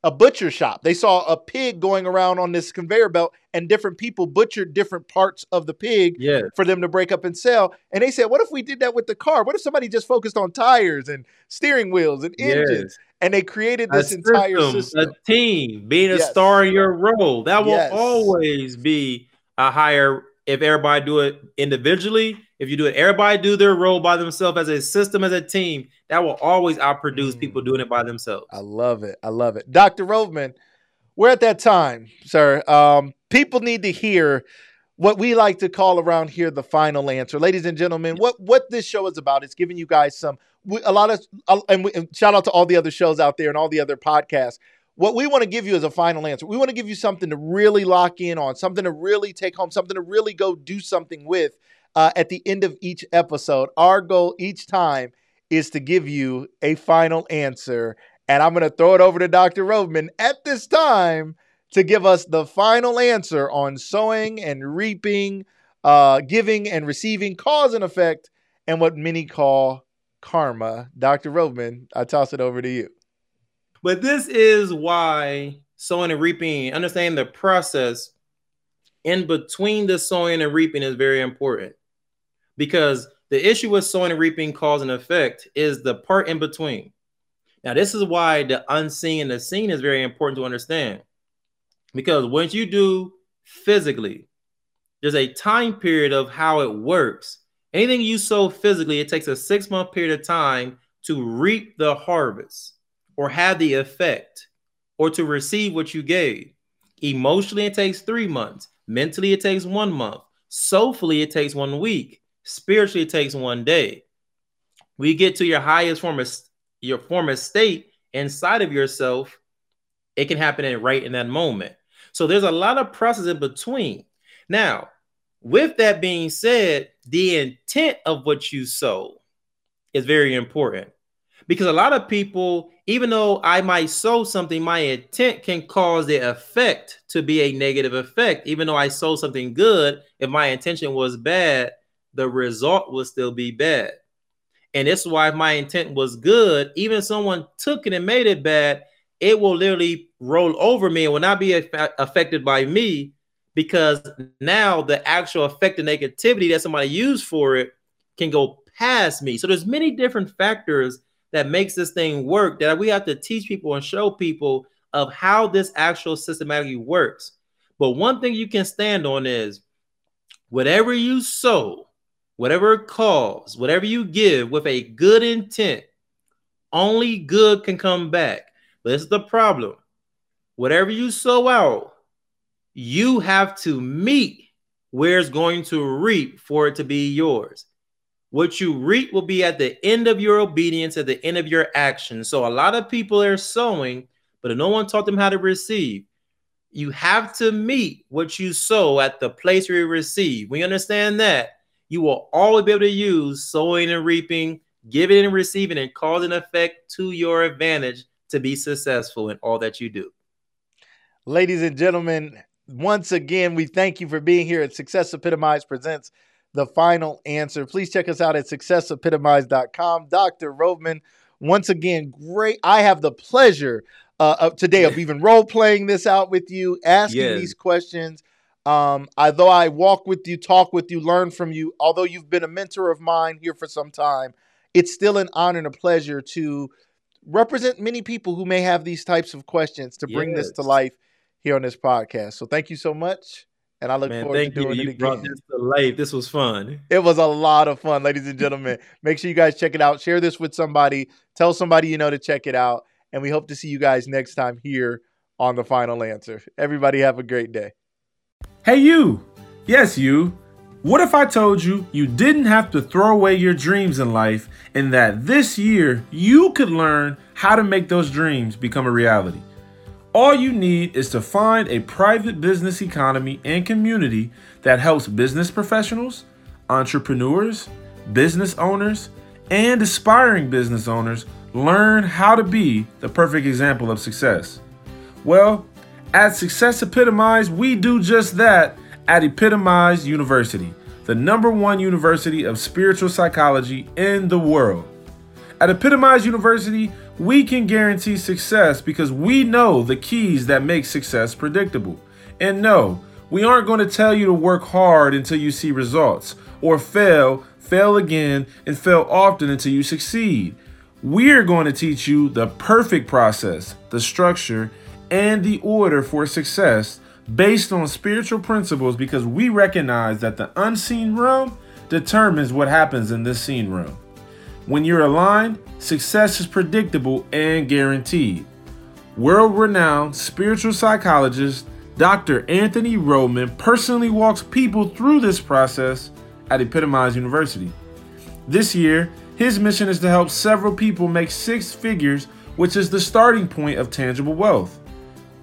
C: a butcher shop. They saw a pig going around on this conveyor belt, and different people butchered different parts of the pig
D: Yeah.
C: for them to break up and sell. And they said, what if we did that with the car? What if somebody just focused on tires and steering wheels and engines?
D: Yes.
C: And they created this entire
D: system,
C: system.
D: a team, being a
C: Yes.
D: star in your role. That will
C: Yes.
D: always be a higher if everybody do it individually. If you do it, everybody do their role by themselves as a system, as a team, that will always outproduce
C: Mm.
D: people doing it by themselves.
C: I love it. I love it. Dr. Rhodman, we're at that time, sir. Um, people need to hear what we like to call around here the final answer. Ladies and gentlemen, what what this show is about is giving you guys some we, a lot of and, we, and shout out to all the other shows out there and all the other podcasts. What we want to give you is a final answer. We want to give you something to really lock in on, something to really take home, something to really go do something with uh, at the end of each episode. Our goal each time is to give you a final answer. And I'm going to throw it over to Dr. Rhodman at this time to give us the final answer on sowing and reaping, uh, giving and receiving, cause and effect, and what many call karma. Dr. Rhodman, I toss it over to you.
D: But this is why sowing and reaping, understanding the process in between the sowing and reaping is very important. Because the issue with sowing and reaping, cause and effect, is the part in between. Now, this is why the unseen and the seen is very important to understand. Because once you do physically, there's a time period of how it works. Anything you sow physically, it takes a six month period of time to reap the harvest or have the effect or to receive what you gave. Emotionally, it takes three months. Mentally, it takes one month. Soulfully, it takes one week. Spiritually, it takes one day. We get to your highest form of your form of state inside of yourself. It can happen in right in that moment. So there's a lot of process in between. Now, with that being said, the intent of what you sow is very important because a lot of people, even though I might sow something, my intent can cause the effect to be a negative effect. Even though I sow something good, if my intention was bad, the result will still be bad. And this is why if my intent was good, even if someone took it and made it bad, it will literally roll over me and will not be aff- affected by me because now the actual effect of negativity that somebody used for it can go past me. So there's many different factors that makes this thing work that we have to teach people and show people of how this actual systematically works. But one thing you can stand on is whatever you sow, whatever cause, whatever you give with a good intent, only good can come back. But this is the problem. Whatever you sow out, you have to meet where it's going to reap for it to be yours. What you reap will be at the end of your obedience, at the end of your action. So a lot of people are sowing, but no one taught them how to receive. You have to meet what you sow at the place where you receive. We understand that you will always be able to use sowing and reaping, giving and receiving, and cause and effect to your advantage to be successful in all that you do.
C: Ladies and gentlemen, once again, we thank you for being here at Success Epitomized presents the final answer. Please check us out at successepitomized.com. Dr. Rhodman, once again, great. I have the pleasure uh, of today of even role playing this out with you, asking
D: Yes.
C: these questions. Um, although I walk with you, talk with you, learn from you, although you've been a mentor of mine here for some time, it's still an honor and a pleasure to represent many people who may have these types of questions to bring this to life here on this podcast. So thank you so much. And I look
D: Man,
C: forward to
D: you.
C: doing
D: You
C: it
D: brought
C: again.
D: this to life. This was fun.
C: It was a lot of fun, ladies and gentlemen. Make sure you guys check it out. Share this with somebody. Tell somebody you know to check it out. And we hope to see you guys next time here on The Final Answer. Everybody have a great day.
E: Hey, you! Yes, you. What if I told you you didn't have to throw away your dreams in life and that this year you could learn how to make those dreams become a reality? All you need is to find a private business economy and community that helps business professionals, entrepreneurs, business owners, and aspiring business owners learn how to be the perfect example of success. Well, at Success Epitomized, we do just that, at Epitomize University, the number one university of spiritual psychology in the world. At Epitomize University, we can guarantee success because we know the keys that make success predictable. And no, we aren't going to tell you to work hard until you see results, or fail, fail again, and fail often until you succeed. We're going to teach you the perfect process, the structure, and the order for success based on spiritual principles because we recognize that the unseen realm determines what happens in this seen realm. When you're aligned, success is predictable and guaranteed. World renowned spiritual psychologist Dr. Anthony Rhodman personally walks people through this process at Epitomize University. This year, his mission is to help several people make six figures, which is the starting point of tangible wealth.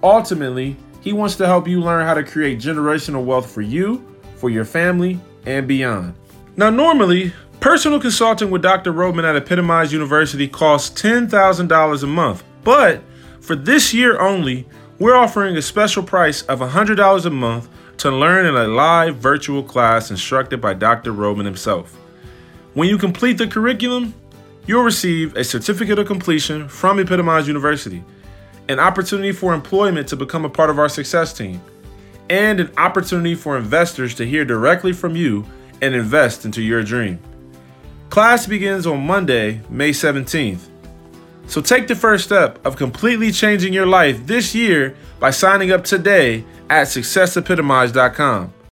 E: Ultimately, he wants to help you learn how to create generational wealth for you, for your family, and beyond. Now, normally, personal consulting with Dr. Rhodman at Epitomize University costs $10,000 a month, but for this year only, we're offering a special price of $100 a month to learn in a live virtual class instructed by Dr. Rhodman himself. When you complete the curriculum, you'll receive a certificate of completion from Epitomize University, an opportunity for employment to become a part of our success team, and an opportunity for investors to hear directly from you and invest into your dream. Class begins on Monday, May 17th. So take the first step of completely changing your life this year by signing up today at successepitomize.com.